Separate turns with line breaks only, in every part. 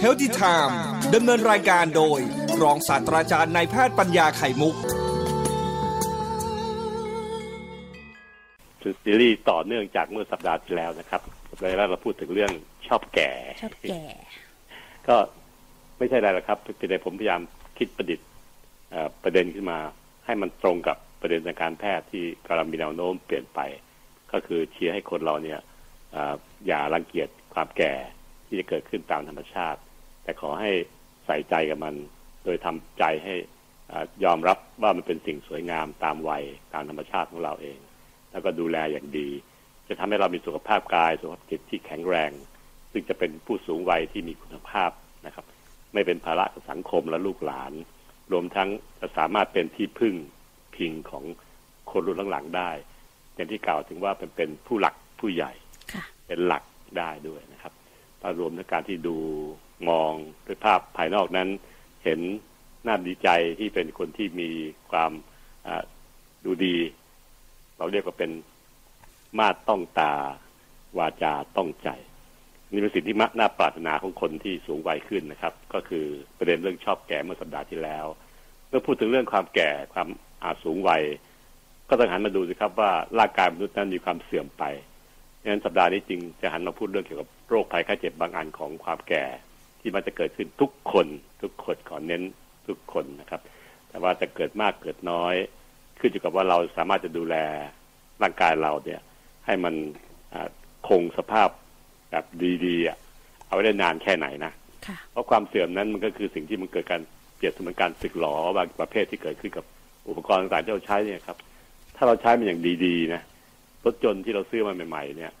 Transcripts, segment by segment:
เฮลติไทม์ดำเนินรายการโดย รองศาสตราจารย์นายแพทย์ปัญญาไข่มุก
ซีรีส์ต่อเนื่องจากเมื่อสัปดาห์ที่แล้วนะครับสัปดาห์แรกเราพูดถึงเรื่องชอบแก่
ชอบแก่
ก็ไม่ใช่อะไรหรอกครับแต่ผมพยายามคิดประดิษฐ์ประเด็นขึ้นมา ให้มันตรงกับประเด็นทางการแพทย์ที่กำลังมีแนวโน้มเปลี่ยนไป ก็คือเชียร์ให้คนเราเนี่ย อย่ารังเกียจความแก่ที่จะเกิดขึ้นตามธรรมชาติ แต่ขอให้ใส่ใจกับมัน โดยทำใจให้ยอมรับว่ามันเป็นสิ่งสวยงามตามวัยตามธรรมชาติของเราเอง แล้วก็ดูแลอย่างดี จะทำให้เรามีสุขภาพกายสุขภาพจิตที่แข็งแรง ซึ่งจะเป็นผู้สูงวัยที่มีคุณภาพนะครับ ไม่เป็นภาระกับสังคมและลูกหลาน รวมทั้งจะสามารถเป็นที่พึ่งพิงของคนรุ่นหลังๆได้อย่างที่กล่าวถึงว่าเป็นเป็นผู้หลักผู้ใหญ่ เป็นหลักได้ด้วยนะครับรวมในการที่ดูมองด้วยภาพภายนอกนั้น เห็นน่าดีใจที่เป็นคนที่มีความดูดี เราเรียกว่าเป็นมาตต้องตาวาจาต้องใจ นี่เป็นสิ่งที่น่าปรารถนาของคนที่สูงวัยขึ้นนะครับ ก็คือประเด็นเรื่องชอบแก่เมื่อสัปดาห์ที่แล้ว เมื่อพูดถึงเรื่องความแก่ความอาสูงวัย ก็ต้องหันมาดูสิครับว่าร่างกายมนุษย์นั้นมีความเสื่อมไป ดังนั้นสัปดาห์นี้จริงจะหันมาพูดเรื่องเกี่ยวกับโรคภัยไข้เจ็บบางอันของความแก่ ที่มันจะเกิดขึ้นทุกคนทุกคนขอเน้นทุกคนนะครับ แต่ว่าจะเกิดมากเกิดน้อย ขึ้นอยู่กับว่าเราสามารถจะดูแลร่างกายเราเนี่ย ให้มันคงสภาพแบบดีๆอะเอาไว้ได้นานแค่ไหนนะเพราะความเสื่อมนั้นมันก็คือสิ่งที่มันเกิดการเปรียบเสมือนการสึกหรอบางประเภทที่เกิดขึ้นกับอุปกรณ์ต่างๆที่เราใช้เนี่ยครับ ถ้าเราใช้มันอย่างดีๆนะ รถยนต์ที่เราซื้อมาใหม่ ๆ เนี่ย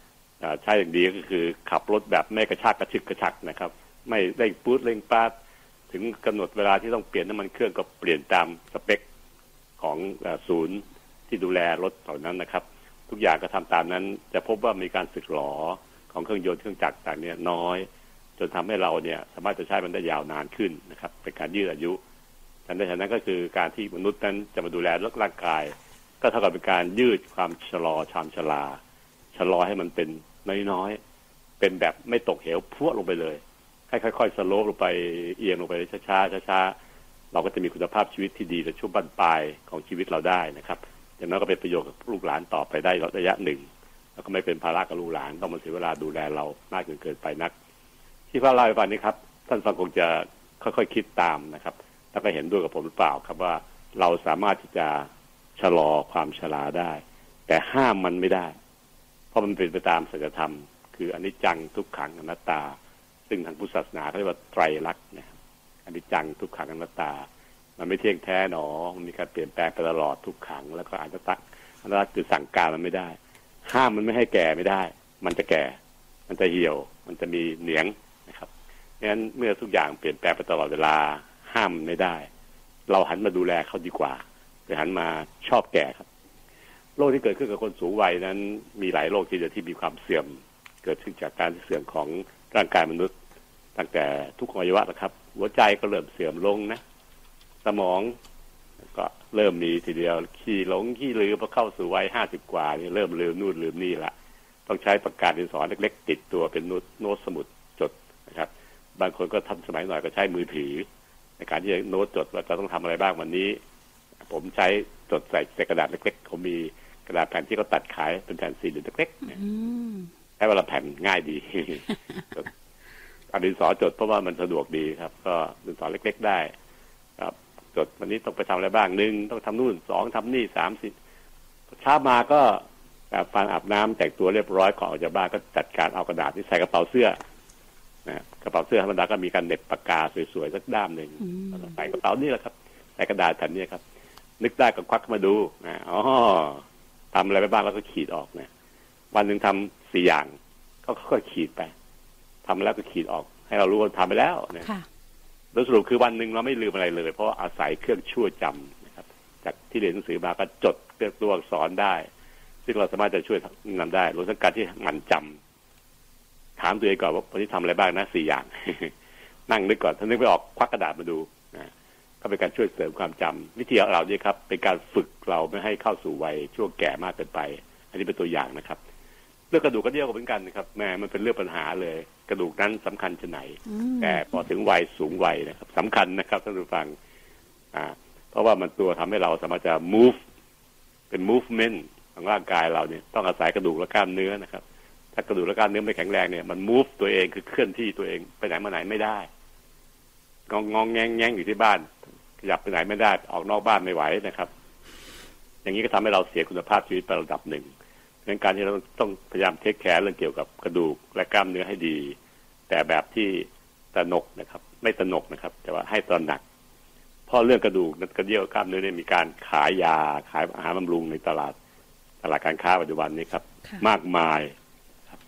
ใช้อย่างดีก็คือขับรถแบบไม่กระชากกระชึกกระชักนะครับ ไม่เร่งปูดเร่งปาดถึงกำหนดเวลาที่ต้องเปลี่ยนน้ำมันเครื่องก็เปลี่ยนตามสเปคของศูนย์ที่ดูแลรถเหล่านั้นนะครับ ทุกอย่างก็ทำตามนั้น จะพบว่ามีการสึกหรอของเครื่องยนต์เครื่องจักรต่างเนี่ยน้อย จนทำให้เราเนี่ยสามารถจะใช้มันได้ยาวนานขึ้นนะครับเป็นการยืดอายุแต่ในฐานะก็คือการที่มนุษย์นั้นจะมาดูแลร่างกาย ก็เท่ากับเป็นการยืดความชะลอชามชลา ชะลอให้มันเป็นน้อยๆเป็นแบบไม่ตกเหวพวดลงไปเลย ให้ค่อยๆสโลปลงไปเอียงลงไปช้าๆช้าๆเราก็จะมีคุณภาพชีวิตที่ดีในช่วงบั้นปลายของชีวิตเราได้นะครับอย่างนั้นก็เป็นประโยชน์กับลูกหลานต่อไปได้ระยะหนึ่งแล้วก็ไม่เป็นภาระกับลูกหลานต้องมาเสียเวลาดูแลเรามากจนเกินไปนัก ที่พระเล่าให้ฟังนี้ครับ ท่านฟังคงจะค่อยๆคิดตามนะครับแล้วก็เห็นด้วยกับผมหรือเปล่าครับว่าเราสามารถที่จะ ชะลอความชราได้ แต่ห้ามมันไม่ได้ เพราะมันเป็นไปตามสัจธรรม คืออนิจจังทุกขังอนัตตา ซึ่งทางพุทธศาสนาเขาเรียกว่าไตรลักษณ์เนี่ยอนิจจังทุกขังอนัตตา มันไม่เที่ยงแท้หนอมันมีการเปลี่ยนแปลงไปตลอดทุกขัง แล้วก็อนัตตาอนัตตาคือสั่งการมันไม่ได้ ห้ามมันไม่ให้แก่ไม่ได้ มันจะแก่ มันจะเหี่ยว มันจะมีเหนียงนะครับงั้นเมื่อทุกอย่างเปลี่ยนแปลงไปตลอดเวลาห้ามไม่ได้ เราหันมาดูแลเขาดีกว่า ไปหันมาชอบแก่ครับโรคที่เกิดขึ้นกับคนสูงวัยนั้น มีหลายโรคที่จะที่มีความเสื่อม เกิดขึ้นจากการเสื่อมของร่างกายมนุษย์ ตั้งแต่ทุกอวัยวะนะครับ หัวใจก็เริ่มเสื่อมลงนะ สมองก็เริ่มมีทีเดียว ขี้หลงขี้ลืมพอเข้าสู่วัยห้าสิบกว่านี่เริ่มลืมนู่นลืมนี่ละต้องใช้ประกาศดินสอเล็ก ๆ ติดตัวเป็นโน้ตสมุดจดนะครับ บางคนก็ทำสมัยหน่อยก็ใช้มือถือ ในการที่จะโน้ตจดว่าจะต้องทำอะไรบ้างวันนี้ ผมใช้จดใส่ใส่กระดาษเล็กๆผมมีกระดาษแผ่นที่เขาตัดขายเป็นแผ่นสี่เหลี่ยมเล็กๆใช้เวลาแผ่นง่ายดีอันดินสอจดเพราะว่ามันสะดวกดีครับ ก็ดินสอเล็ก ๆ ได้ ครับ จดวันนี้ต้องไปทำอะไรบ้างหนึ่งต้องทำนู่นสองทำนี่สามสิบเช้ามาก็แบบฟันอาบน้ำแต่งตัวเรียบร้อยก่อนออกจากบ้านก็จัดการเอากระดาษที่ใส่กระเป๋าเสื้อนะกระเป๋าเสื้อธรรมดาก็มีการเน็บปากกาสวยๆสักด้ามหนึ่งใส่กระเป๋านี่แหละครับใส่กระดาษแผ่นนี้ครับ นึกได้ก็ควักมาดูนะอ๋อทำอะไรไปบ้างแล้วก็ขีดออกเนี่ย วันหนึ่งทำสี่อย่าง ก็ค่อยขีดไปทำแล้วก็ขีดออก ให้เรารู้ว่าทำไปแล้วเนี่ยโดยสรุปคือวันหนึ่งเราไม่ลืมอะไรเลย เพราะอาศัยเครื่องช่วยจำนะครับ จากที่เรียนหนังสือมาก็จดเรื่องตัวอักษรได้ ซึ่งเราสามารถจะช่วยนำได้รวมทั้งการที่หมั่นจำถามตัวเองก่อนว่าวันนี้ทำอะไรบ้างนะสี่อย่าง นั่งนึกก่อนถ้านึกไม่ออกควักกระดาษมาดูนะก็ เป็นการช่วยเสริมความจำวิธีเราเนี่ยครับ เป็นการฝึกเราไม่ให้เข้าสู่วัยช่วงแก่มากเกินไป อันนี้เป็นตัวอย่างนะครับเรื่องกระดูกก็เดียวกันเหมือนกันนะครับแม่มันเป็นเรื่องปัญหาเลย กระดูกนั้นสำคัญจะไหน แต่พอถึงวัยสูงวัยนะครับสำคัญนะครับท่านผู้ฟัง อ่า เพราะว่ามันตัวทำให้เราสามารถจะ move เป็น movement ของร่างกายเราเนี่ยต้องอาศัยกระดูกและกล้ามเนื้อนะครับ ถ้ากระดูกและกล้ามเนื้อไม่แข็งแรงเนี่ยมัน move ตัวเองคือเคลื่อนที่ตัวเองไปไหนมาไหนไม่ได้งองงองแงงแงงอยู่ที่บ้าน ขยับไปไหนไม่ได้ออกนอกบ้านไม่ไหวนะครับ อย่างนี้ก็ทำให้เราเสียคุณภาพชีวิตไประดับหนึ่งดังการที่เราต้องพยายามเทคแคร์เรื่องเกี่ยวกับกระดูกและกล้ามเนื้อให้ดี แต่แบบที่ตระหนกนะครับ ไม่ตระหนกนะครับ แต่ว่าให้ตระหนักเพราะเรื่องกระดูกกระเดี่ยวกล้ามเนื้อเนี่ยมีการขายยาขายอาหารบำรุงในตลาดตลาดการค้าปัจจุบันนี้ครับ มากมายครับ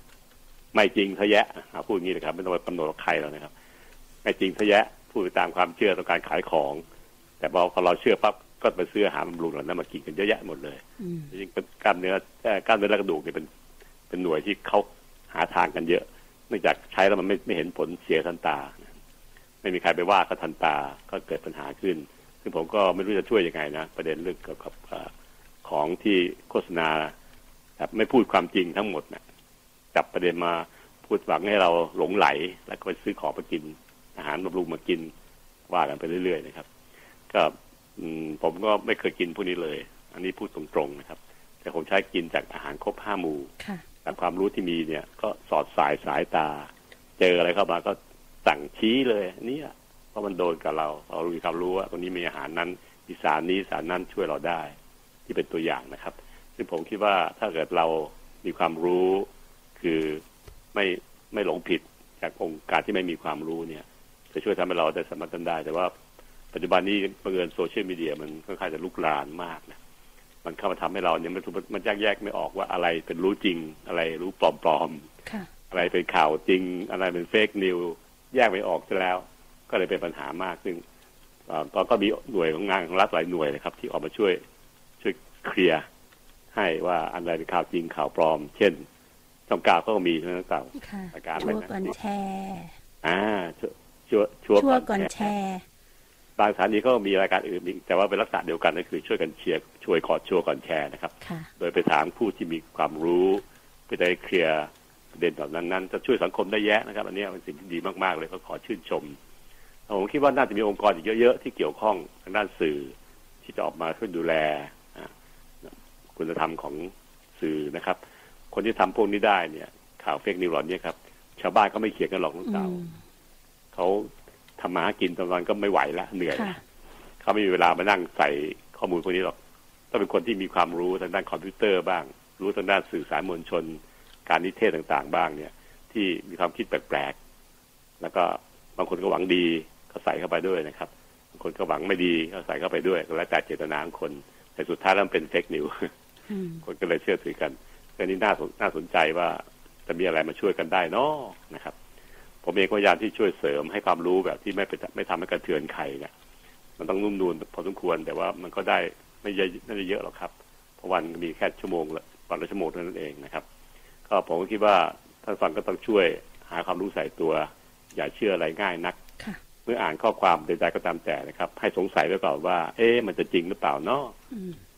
ไม่จริงทะแยะพูดอย่างนี้นะครับ ไม่ต้องไปกำหนดใครแล้วนะครับ ไม่จริงทะแยะพูดไปตามความเชื่อต่อการขายของ แต่พอเราเชื่อปั๊บก็ไปซื้ออาหารบำรุงเหล่านั้นมากินกันเยอะแยะหมดเลยจริงเป็นกล้ามเนื้อกล้ามเนื้อและกระดูกนี่เป็นเป็นหน่วยที่เขาหาทางกันเยอะเนื่องจากใช้แล้วมันไม่ไม่เห็นผลเสียทันตา ไม่มีใครไปว่าก็ทันตาก็เกิดปัญหาขึ้น ซึ่งผมก็ไม่รู้จะช่วยยังไงนะ ประเด็นเรื่องเกี่ยวกับของที่โฆษณาแบบไม่พูดความจริงทั้งหมดนะจับประเด็นมาพูดหวังให้เราหลงไหล แล้วก็ไปซื้อของมากิน อาหารบำรุงมากินว่ากันไปเรื่อยๆนะครับ ก็ผมก็ไม่เคยกินพวกนี้เลย อันนี้พูดตรงๆนะครับ แต่ผมใช้กินจากอาหารครบห้าหมู่แต่ความรู้ที่มีเนี่ย ก็สอดสายสายตา เจออะไรเข้ามาก็สั่งชี้เลยนี่เพราะมันโดนกับเรา เรารู้ความรู้ว่าตรงนี้มีอาหารนั้นมีสารนี้สารนั้นช่วยเราได้ ที่เป็นตัวอย่างนะครับ ซึ่งผมคิดว่าถ้าเกิดเรามีความรู้ คือไม่ไม่หลงผิดจากองค์การที่ไม่มีความรู้เนี่ย จะช่วยทำให้เราได้สามารถทำได้ แต่ว่า ปัจจุบันนี้บังเอิญโซเชียลมีเดียมันค่อนข้างจะลุกลานมากนะมันเข้ามาทำให้เราเนี่ยมันมันแยกแยกไม่ออกว่าอะไรเป็นรู้จริง อะไรรู้ปลอมๆอะไรเป็นข่าวจริง อะไรเป็นเฟกนิวแยกไม่ออกซะแล้ว ก็เลยเป็นปัญหามากซึ่งก็ก็มีหน่วยของงานของรัฐหลายหน่วยนะครับ ที่ออกมาช่วยช่วยเคลียร์ให้ว่าอะไรเป็นข่าวจริงข่าวปลอม เช่นช่องกาวก็มีช่องกาว
รายการอะไรนะชัวก่อนแชร์
อ่าชัวชัว
ก่อนแชร์
บางสถานีก็มีรายการอื่นแต่ว่าเป็นลักษณะเดียวกันก็คือช่วยกันเชียร์ช่วยขอชัวก่อนแชร์นะครับ โดยไปถามผู้ที่มีความรู้เพื่อได้เคลียร์ประเด็นแบบนั้นนั้นจะช่วยสังคมได้แยะนะครับ อันนี้เป็นสิ่งที่ดีมากๆเลยก็ขอชื่นชมผมคิดว่าน่าจะมีองค์กรอีกเยอะๆที่เกี่ยวข้องทางด้านสื่อที่จะออกมาช่วยดูแลคุณธรรมของสื่อนะครับ คนที่ทำพวกนี้ได้เนี่ย ข่าวเฟกนิวส์เหล่านี้ครับ ชาวบ้านก็ไม่เขียนกันหรอกน้องเต่าเขา ทำมาหากินตอนวันก็ไม่ไหวละเหนื่อยเขาไม่มีเวลามานั่งใส่ข้อมูลพวกนี้หรอกต้องเป็นคนที่มีความรู้ทางด้านคอมพิวเตอร์บ้าง รู้ทางด้านสื่อสารมวลชน การนิเทศต่างๆ บ้างเนี่ย ที่มีความคิดแปลกๆแล้วก็บางคนก็หวังดีก็ใส่เข้าไปด้วยนะครับบางคนก็หวังไม่ดีก็ใส่เข้าไปด้วยแล้วแต่เจตนาของคน แต่สุดท้ายแล้วเป็นเฟกนิวคนก็เลยเชื่อถือกันอันนี้น่าน่าสนใจว่าจะมีอะไรมาช่วยกันได้นาะนะครับ ผมเองก็พยายามที่ช่วยเสริมให้ความรู้แบบที่ไม่ไปไม่ทำให้กระเทือนใครเนี่ยมันต้องนุ่มนูนพอสมควรแต่ว่ามันก็ได้ไม่เยอะไม่ได้เยอะหรอกครับเพราะวันมีแค่ชั่วโมงละวันละชั่วโมงเท่านั้นเองนะครับ ก็ผมก็คิดว่าท่านฟังก็ต้องช่วยหาความรู้ใส่ตัว อย่าเชื่ออะไรง่ายนักเมื่ออ่านข้อความใดๆก็ตามแต่นะครับ ให้สงสัยไว้ก่อนว่า เอ๊ะมันจะจริงหรือเปล่าเนาะ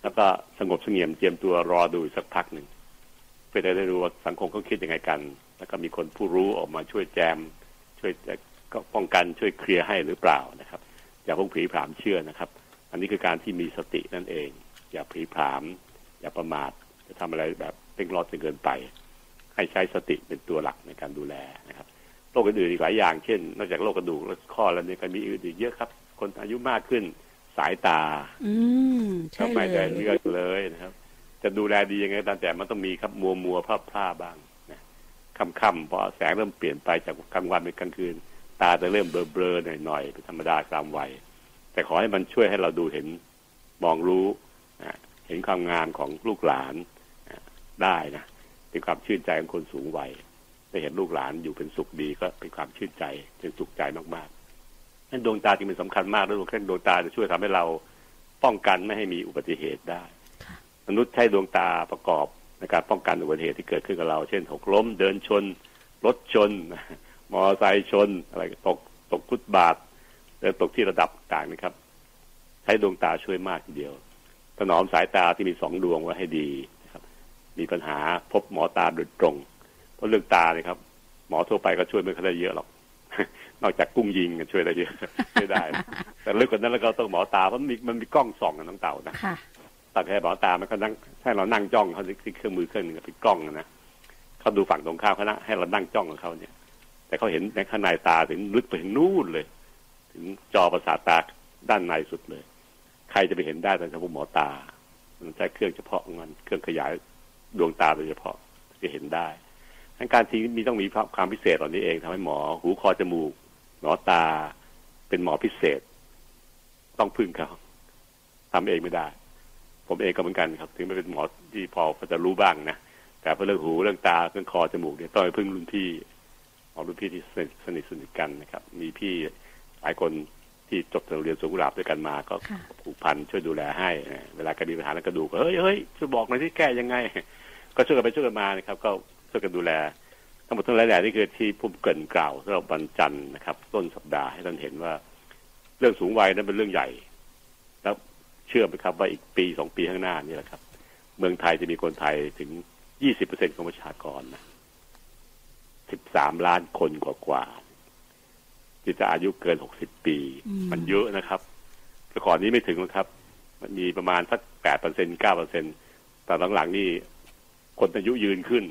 แล้วก็สงบเสงี่ยมเจียมตัวรอดูสักพักหนึ่งเพื่อจะได้รู้ว่าสังคมเขาคิดยังไงกัน แล้วก็มีคนผู้รู้ออกมาช่วยแจม ช่วยก็ป้องกันช่วยเคลียร์ให้หรือเปล่านะครับ อย่าพุ่งผีผามเชื่อนะครับ อันนี้คือการที่มีสตินั่นเอง อย่าผีผาม อย่าประมาทจะทำอะไรแบบเป็นรอดจนเกินไป ให้ใช้สติเป็นตัวหลักในการดูแลนะครับโรคอื่นอีกหลายอย่างเช่น นอกจากโรคกระดูกและข้อแล้วเนี่ยก็มีอื่นอีกเยอะครับ คนอายุมากขึ้นสายตา
อืมใช่
เลยแต่เลือดเลยนะครับ จะดูแลดียังไงตามแต่มันต้องมีครับมัวมัวพลาพลาบ้าง ค่ำๆพอแสงเริ่มเปลี่ยนไปจากกลางวันเป็นกลางคืน ตาจะเริ่มเบลอๆหน่อยๆเป็นธรรมดาตามวัยแต่ขอให้มันช่วยให้เราดูเห็นมองรู้เห็นความงามของลูกหลานได้นะเป็นความชื่นใจของคนสูงวัยได้เห็นลูกหลานอยู่เป็นสุขดีก็เป็นความชื่นใจเป็นสุขใจมากๆนั่นดวงตาจึงเป็นสำคัญมากแล้วดวงแค่ดวงตาจะช่วยทำให้เราป้องกันไม่ให้มีอุบัติเหตุได้ มนุษย์ใช้ดวงตาประกอบ ในการป้องกันอุบัติเหตุที่เกิดขึ้นกับเรา เช่นหกล้มเดินชน รถชน มอเตอร์ไซค์ชน อะไรตกตกฟุตบาทหรือตกที่ระดับต่างนะครับ ใช้ดวงตาช่วยมากทีเดียว ถนอมสายตาที่มีสองดวงไว้ให้ดีนะครับ มีปัญหาพบหมอตาโดยตรง เพราะเรื่องตาเนี่ยครับ หมอทั่วไปก็ช่วยไม่ค่อยได้เยอะหรอกนอกจากกุ้งยิงกันช่วยได้เยอะไม่ได้ แต่ลึกกว่านั้นแล้วก็ต้องหมอตาเพราะมันมีมันมีกล้องส่องกันน้องเต่านะ
ค่ะ
ตัดให้หมอตามันก็นั่งให้เรานั่งจ้องเขาที่เครื่องมือเครื่องหนึ่งเป็นกล้องนะเขาดูฝั่งตรงข้ามเขานะให้เรานั่งจ้องกับเขาเนี่ย แต่เขาเห็นในข้างในตาถึงลึกไปถึงนู่นเลย ถึงจอประสาทตาด้านในสุดเลย ใครจะไปเห็นได้แต่เฉพาะหมอตา มันใช้เครื่องเฉพาะงมันเครื่องขยายดวงตาโดยเฉพาะจะเห็นได้ทั้งการที่มีต้องมีความพิเศษเหล่านี้เองทำให้หมอ หูคอจมูกหมอตาเป็นหมอพิเศษ ต้องพึ่งเขาทำเองไม่ได้ ผมเองก็เหมือนกันครับ ถึงไม่เป็นหมอที่พอจะรู้บ้างนะแต่เรื่องหูเรื่องตาเรื่องคอจมูกเนี่ยต้องไปพึ่งรุ่นพี่หมอรุ่นพี่ที่สนิทสนิทสนิทกันนะครับ มีพี่หลายคนที่จบจากโรงเรียนสวนกุหลาบด้วยกันมา ก็
ค่ะ
ผูกพันช่วยดูแลให้นะเวลาแกมีปัญหาแล้วกระดูกก็เฮ้ยเฮ้ยช่วยบอกหน่อยที่แก้ยังไง ก็ช่วยกันไปช่วยกันมานะครับ ก็ช่วยกันดูแล ทั้งหมดทั้งหลายแหล่นี่คือที่ผู้เกรินกล่าวสำหรับวันจันทร์นะครับ ต้นสัปดาห์ให้ท่านเห็นว่า เรื่องสูงวัยนั้นเป็นเรื่องใหญ่ แล้ว เชื่อไหมครับว่าอีกปีสองปีข้างหน้านี่แหละครับ เมืองไทยจะมีคนไทยถึงยี่สิบเปอร์เซ็นของประชากรนะสิบสามล้านคนกว่าๆที่จะอายุเกินหกสิบปี
อืม
มันเยอะนะครับแต่ก่อนนี้ไม่ถึงหรอกครับ มันมีประมาณสักแปดเปอร์เซ็นเก้าเปอร์เซ็นแต่หลังๆนี่คนอายุยืนขึ้น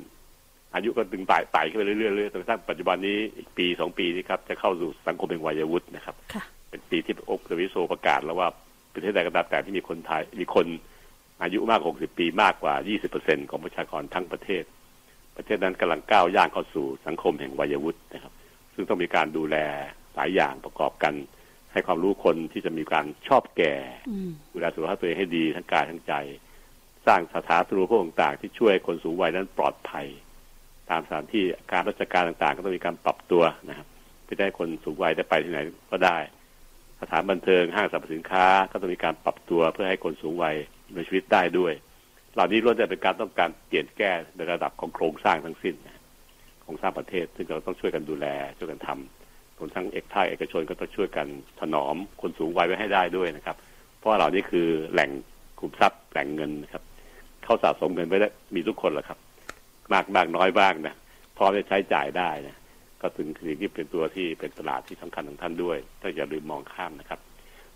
อายุก็ดึงไต่ไต่ขึ้นไปเรื่อยๆเรื่อยๆจนกระทั่งปัจจุบันนี้อีกปีสองปีนี้ครับจะเข้าสู่สังคมเป็นวัยวุฒินะครับ
ค่ะ
เป็นปีที่อบวิโซประกาศแล้วว่า ประเทศใดก็ตามแต่ที่มีคนไทยมีคนอายุมากกว่า60 ปีมากกว่า 20%ของประชากรทั้งประเทศ ประเทศนั้นกำลังก้าวย่างเข้าสู่สังคมแห่งวัยวุฒินะครับ ซึ่งต้องมีการดูแลหลายอย่างประกอบกัน ให้ความรู้คนที่จะมีการชอบแก่
อืม
ดูแลสุขภาพตัวเองให้ดีทั้งกายทั้งใจ สร้างสถานทูปโภคต่างๆ ที่ช่วยคนสูงวัยนั้นปลอดภัย ตามสถานที่การราชการต่างๆ ก็ต้องมีการปรับตัวนะครับเพื่อให้คนสูงวัยได้ไปที่ไหนก็ได้ สถานบันเทิงห้างสรรพสินค้า ก็ต้องมีการปรับตัวเพื่อให้คนสูงวัยดำเนินชีวิตได้ด้วย เหล่านี้ล้วนแต่เป็นการต้องการเปลี่ยนแก้ในระดับของโครงสร้างทั้งสิ้นโครงสร้างประเทศ ซึ่งเราต้องช่วยกันดูแล ช่วยกันทำรวมทั้งเอกภาคเอกชนก็ต้องช่วยกันถนอมคนสูงวัยไว้ให้ได้ด้วยนะครับ เพราะเหล่านี้คือแหล่งขุมทรัพย์แหล่งเงินนะครับ เข้าสะสมเงินไว้ได้มีทุกคนแหละครับ มากมากน้อยบ้างนะพร้อมจะใช้จ่ายได้นะ ก็ถึงสิ่งที่เป็นตัวที่เป็นตลาดที่สำคัญของท่านด้วยถ้าอย่าลืมมองข้ามนะครับ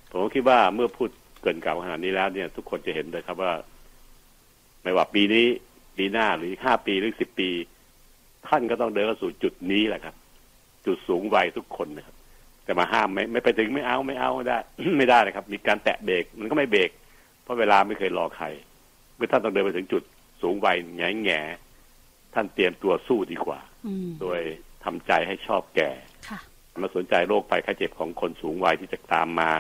ผมก็คิดว่าเมื่อพูดเกรินกล่าวขนาดนี้แล้วเนี่ย ทุกคนจะเห็นเลยครับว่า ไม่ว่าปีนี้ปีหน้าหรือห้าปีหรือสิบปี ท่านก็ต้องเดินเข้าสู่จุดนี้แหละครับ จุดสูงวัยทุกคนนะครับแต่มาห้ามไม่ไม่ไปถึงไม่เอาไม่เอาไม่ได้ ไม่ได้นะครับ มีการแตะเบรกมันก็ไม่เบรกเพราะเวลาไม่เคยรอใคร เมื่อท่านต้องเดินไปถึงจุดสูงวัยแง่แง่ท่านเตรียมตัวสู้ดีกว่า
อืม
โดย ทำใจให้ชอบแก่
ค่ะ
มาสนใจโรคภัยไข้เจ็บของคนสูงวัยที่จะตามมา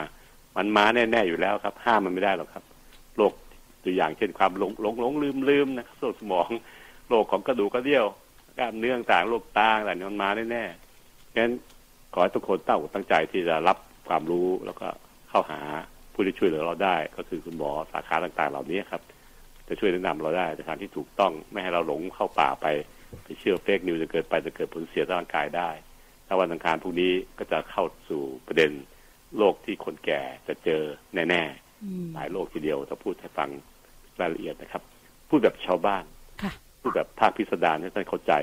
มันมาแน่ ๆ อยู่แล้วครับ ห้ามมันไม่ได้หรอกครับโรคตัวอย่างเช่นความหลงหลงหลงลืมลืมนะครับโรคสมองโรคของกระดูกกระเดี่ยวกล้ามเนื้อต่างๆโรคตาอะไรนี่มันมาแน่ๆงั้นขอให้ทุกคนตั้งอกตั้งใจที่จะรับความรู้แล้วก็เข้าหาผู้ที่ช่วยเหลือเราได้ ก็คือคุณหมอสาขาต่างๆ เหล่านี้ครับ จะช่วยแนะนำเราได้ในทางที่ถูกต้องไม่ให้เราหลงเข้าป่าไป ไปเชื่อเฟกนิวจะเกิดไปจะเกิดผลเสียต่อร่างกายได้ ถ้าวันอังคารพรุ่งนี้ก็จะเข้าสู่ประเด็นโรคที่คนแก่จะเจอแน่
อืม
ๆหลายโรคทีเดียวถ้าพูดให้ฟังรายละเอียดนะครับ พูดแบบชาวบ้าน
ค่ะ
พูดแบบภาคพิสดารให้ท่านเข้าใจ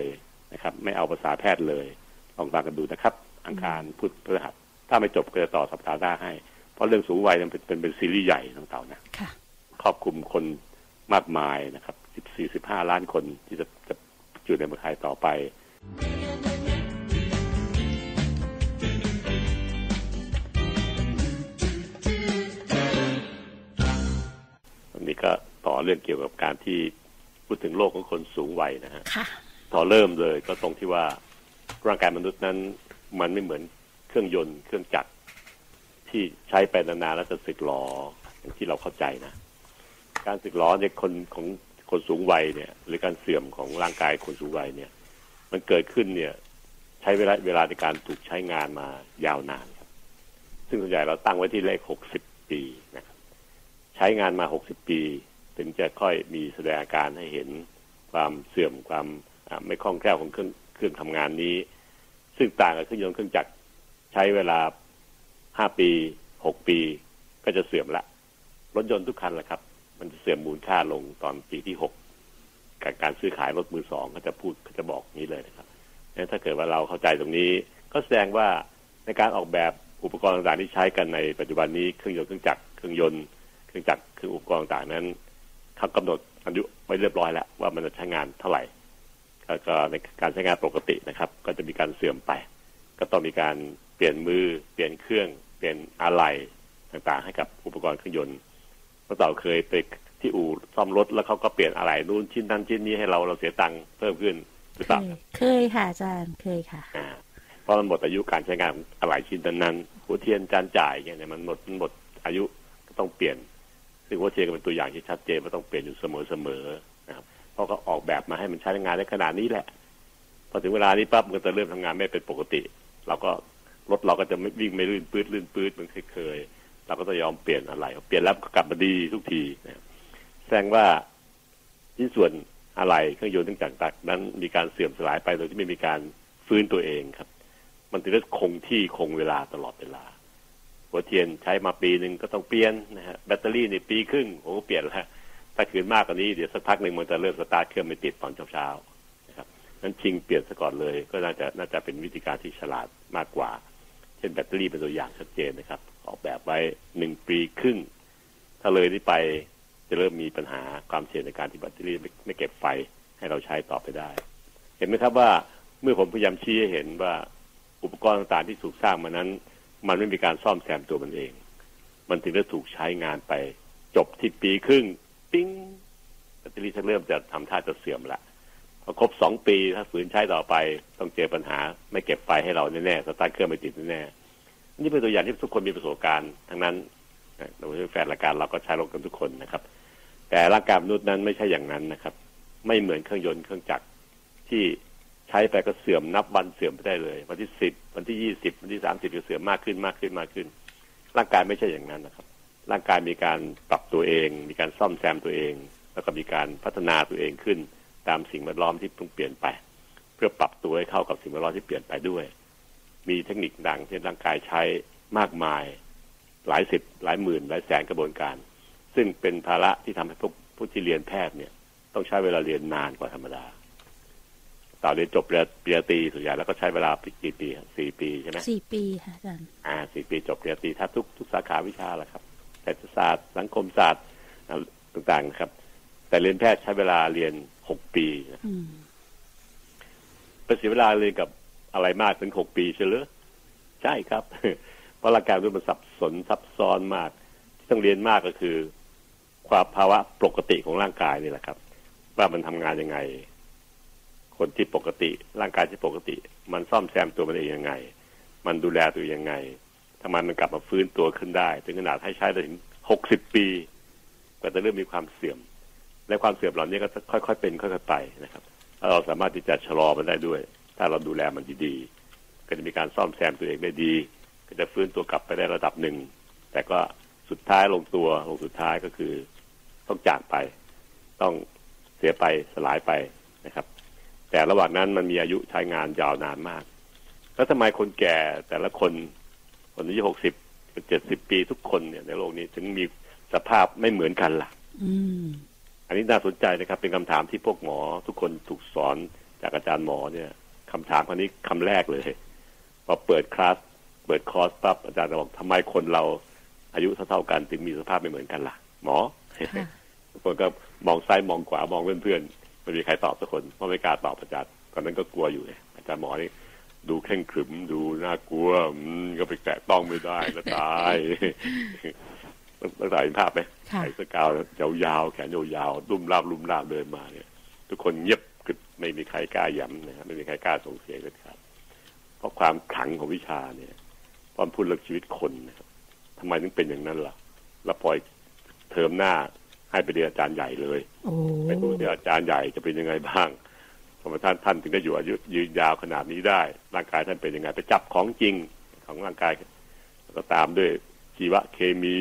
นะครับ ไม่เอาภาษาแพทย์เลยลองฟังกันดูนะครับ อังคารพุธพฤหัสถ้าไม่จบก็จะต่อสัปดาห์หน้าให้ เพราะเรื่องสูงวัยมันเป็นเป็นเป็นซีรีส์ใหญ่ทั้งเต่านะ
ค่ะ
ครอบคลุมคนมากมายนะครับสิบสี่สิบห้าล้านคนที่จะจะ อยู่ในเมืองไทยต่อไป วันนี้ก็ต่อเรื่องเกี่ยวกับการที่พูดถึงโลกของคนสูงวัยนะฮะ
ค่ะ
ต่อเริ่มเลยก็ตรงที่ว่าร่างกายมนุษย์นั้น มันไม่เหมือนเครื่องยนต์เครื่องจักรที่ใช้ไปนานๆแล้วจะสึกหรออย่างที่เราเข้าใจนะ การสึกหรอในคนของ คนสูงวัยเนี่ย หรือการเสื่อมของร่างกายคนสูงวัยเนี่ย มันเกิดขึ้นเนี่ย ใช้เวลาเวลาในการถูกใช้งานมายาวนานครับ ซึ่งส่วนใหญ่เราตั้งไว้ที่เลขหกสิบปีนะครับ ใช้งานมาหกสิบปี ถึงจะค่อยมีแสดงอาการให้เห็นความเสื่อมความไม่คล่องแคล่วของเครื่องเครื่องทำงานนี้ ซึ่งต่างกับเครื่องยนต์เครื่องจักรใช้เวลาห้าปีหกปีก็จะเสื่อมละรถยนต์ทุกคันแหละครับ มันจะเสื่อมมูลค่าลงตอนปีที่หกการการซื้อขายรถมือสองเขาจะพูดเขาจะบอกนี้เลยนะครับงั้นถ้าเกิดว่าเราเข้าใจตรงนี้ ก็แสดงว่าในการออกแบบอุปกรณ์ต่างๆที่ใช้กันในปัจจุบันนี้เครื่องยนต์เครื่องจักรเครื่องยนต์เครื่องจักรเครื่องอุปกรณ์ต่างนั้นเขากำหนดอายุไว้เรียบร้อยแล้วว่ามันจะใช้งานเท่าไหร่ก็ก็ในการใช้งานปกตินะครับ ก็จะมีการเสื่อมไป ก็ต้องมีการเปลี่ยนมือ เปลี่ยนเครื่อง เปลี่ยนอะไหล่ต่างๆ ให้กับอุปกรณ์เครื่องยนต์ เมื่อต่อเคยไปที่อู่ซ่อมรถแล้วเขาก็เปลี่ยนอะไหล่นู่นชิ้นนั้นชิ้นนี้ให้เราเราเสียตังค์เพิ่มขึ้นหรือ
เค
เปล่าย
เคยค่ะอาจารย์เคยค่ะ
อ่าเพราะมันหมดอายุการใช้งานของอะไหล่ชิ้นนั้นๆหัวเทียนจานจ่ายเนี่ยมันหมดมันหมดอายุก็ต้องเปลี่ยน ซึ่งหัวเทียนก็เป็นตัวอย่างที่ชัดเจนว่าต้องเปลี่ยนอยู่เสมอๆนะครับเพราะก็ออกแบบมาให้มันใช้งานได้ขนาดนี้แหละพอถึงเวลานี้ปั๊บมันก็จะเริ่มทำงานไม่เป็นปกติ เราก็รถเราก็จะไม่วิ่งไม่ลื่นปืดลื่นปืดเหมือนเคยๆ เราก็ต้องยอมเปลี่ยนอะไรเปลี่ยนแล้วก็กลับมาดีทุกทีนะแสดงว่าที่ส่วนอะไรเครื่องยนต์ต่างๆนั้นมีการเสื่อมสลายไปโดยที่ไม่มีการฟื้นตัวเองครับ มันถึงได้คงที่คงเวลาตลอดเวลา หัวเทียนใช้มาปีหนึ่งก็ต้องเปลี่ยนนะฮะแบตเตอรี่ในปีครึ่งโอ้เปลี่ยนแล้วถ้าคืนมากกว่านี้เดี๋ยวสักพักหนึ่งมันจะเริ่มสตาร์ทเครื่องไม่ติดตอนเช้าๆนะครับนั้นชิงเปลี่ยนซะก่อนเลย ก็น่าจะน่าจะเป็นวิธีการที่ฉลาดมากกว่า เช่นแบตเตอรี่เป็นตัวอย่างชัดเจนนะครับ ออกแบบไว้หนึ่งปีครึ่ง ถ้าเลยนี้ไปจะเริ่มมีปัญหาความเสี่ยงในการที่แบตเตอรี่ไม่เก็บไฟให้เราใช้ต่อไปได้ เห็นไหมครับว่าเมื่อผมพยายามชี้ให้เห็นว่าอุปกรณ์ต่างๆที่ถูกสร้างมานั้น มันไม่มีการซ่อมแซมตัวมันเอง มันถึงได้ถูกใช้งานไป จบที่ปีครึ่ง ปิ้งแบตเตอรี่จะเริ่มจะทำท่าจะเสื่อมละพอครบสองปีถ้าฝืนใช้ต่อไป ต้องเจอปัญหาไม่เก็บไฟให้เราแน่ๆสตาร์ทเครื่องไม่ติดแน่ๆ นี่เป็นตัวอย่างที่ทุกคนมีประสบการณ์ ทั้งนั้นโดยเฉพาแฟนรายการเราก็ใช้รถกันทุกคนนะครับ แต่ร่างกายมนุษย์นั้นไม่ใช่อย่างนั้นนะครับ ไม่เหมือนเครื่องยนต์เครื่องจักรที่ใช้ไปก็เสื่อมนับวันเสื่อมไปได้เลย วันที่สิบวันที่ยี่สิบวันที่สามสิบก็เสื่อมมากขึ้นมากขึ้นมากขึ้น ร่างกายไม่ใช่อย่างนั้นนะครับ ร่างกายมีการปรับตัวเอง มีการซ่อมแซมตัวเอง แล้วก็มีการพัฒนาตัวเองขึ้น ตามสิ่งแวดล้อมที่ต้องเปลี่ยนไป เพื่อปรับตัวให้เข้ากับสิ่งแวดล้อมที่เปลี่ยนไปด้วย มีเทคนิคดังที่ร่างกายใช้มากมาย หลายสิบหลายหมื่น หลายแสนกระบวนการ ซึ่งเป็นภาระที่ทำให้พวกผู้ที่เรียนแพทย์เนี่ย ต้องใช้เวลาเรียนนานกว่าธรรมดาตอนเรียนจบปริญญาปริญญาตรีส่วนใหญ่แล้วก็ใช้เวลากี่ปีสี่ปีใช่ไหม
สี่ปีค่ะอาจารย์
อ่าสี่ปีจบปริญญาตรีถ้าทุกทุกสาขาวิชาแหละครับเศรษฐศาสตร์สังคมศาสตร์อ่าต่างๆนะครับ แต่เรียนแพทย์ใช้เวลาเรียนหกปีนะ
อืม
เป็นเสียเวลาเรียนกับ อะไรมากถึงหกปีเฉลยใช่ครับ เพราะร่างกายมนุษย์มันสับสนซับซ้อนมาก ที่ต้องเรียนมากก็คือ ความภาวะปกติของร่างกายนี่แหละครับ ว่ามันทำงานยังไง คนที่ปกติ ร่างกายที่ปกติ มันซ่อมแซมตัวมันเองยังไง มันดูแลตัวยังไงทำไมมันกลับมาฟื้นตัวขึ้นได้ถึงขนาดให้ใช้ได้ถึงหกสิบปีก็จะเริ่มมีความเสื่อม และความเสื่อมเหล่านี้ก็ค่อยๆเป็นค่อยๆไปนะครับเราสามารถที่จะชะลอมันได้ด้วย ถ้าเราดูแลมันดีๆก็จะมีการซ่อมแซมตัวเองได้ดี ก็จะฟื้นตัวกลับไปได้ระดับหนึ่ง แต่ก็สุดท้ายลงตัวลงสุดท้ายก็คือ ต้องจากไป ต้องเสียไปสลายไปนะครับ แต่ระหว่างนั้นมันมีอายุใช้งานยาวนานมาก แล้วทำไมคนแก่แต่ละคนคนอายุหกสิบเจ็ดสิบปีทุกคนเนี่ยในโลกนี้ถึงมีสภาพไม่เหมือนกันล่ะ
อืม
อันนี้น่าสนใจนะครับ เป็นคำถามที่พวกหมอทุกคนถูกสอนจากอาจารย์หมอเนี่ย คำถามคนนี้คำแรกเลยพอเปิดคลาสเปิดคอร์สปั๊บอาจารย์จะบอกทำไมคนเราอายุเท่าๆกันถึงมีสภาพไม่เหมือนกันล่ะ หมอ
ค่ะ
ทุกคนก็มองซ้ายมองขวามองเพื่อนๆไม่มีใครตอบสักคนเพราะไม่กล้าตอบอาจารย์ตอนนั้นก็กลัวอยู่ไงอาจารย์หมอนี่ดูเคร่งขรึมดูน่ากลัวอืมก็ไปแตะต้องไม่ได้แล้วตายต้องถ่ายภาพไหม
ค่ะ
ใส่เสื้อกาวยาวๆแขนยาวๆลุ่มราบลุ่มราบเดินมาเนี่ย ทุกคนเงียบ กึบไม่มีใครกล้าย้ำนะครับไม่มีใครกล้าส่งเสียงเลยครับ เพราะความขลังของวิชาเนี่ยตอนพูดเรื่องชีวิตคนนะครับทำไมถึงเป็นอย่างนั้นล่ะแล้วปล่อยเทอมหน้าให้ไปเรียนอาจารย์ใหญ่เลย
โอ้
ไปดูเดี๋ยวอาจารย์ใหญ่จะเป็นยังไงบ้างทำไมท่านท่านถึงได้อยู่อายุยืนยาวขนาดนี้ได้ ร่างกายท่านเป็นยังไงไปจับของจริงของร่างกายแล้วก็ตามด้วยชีวเคมี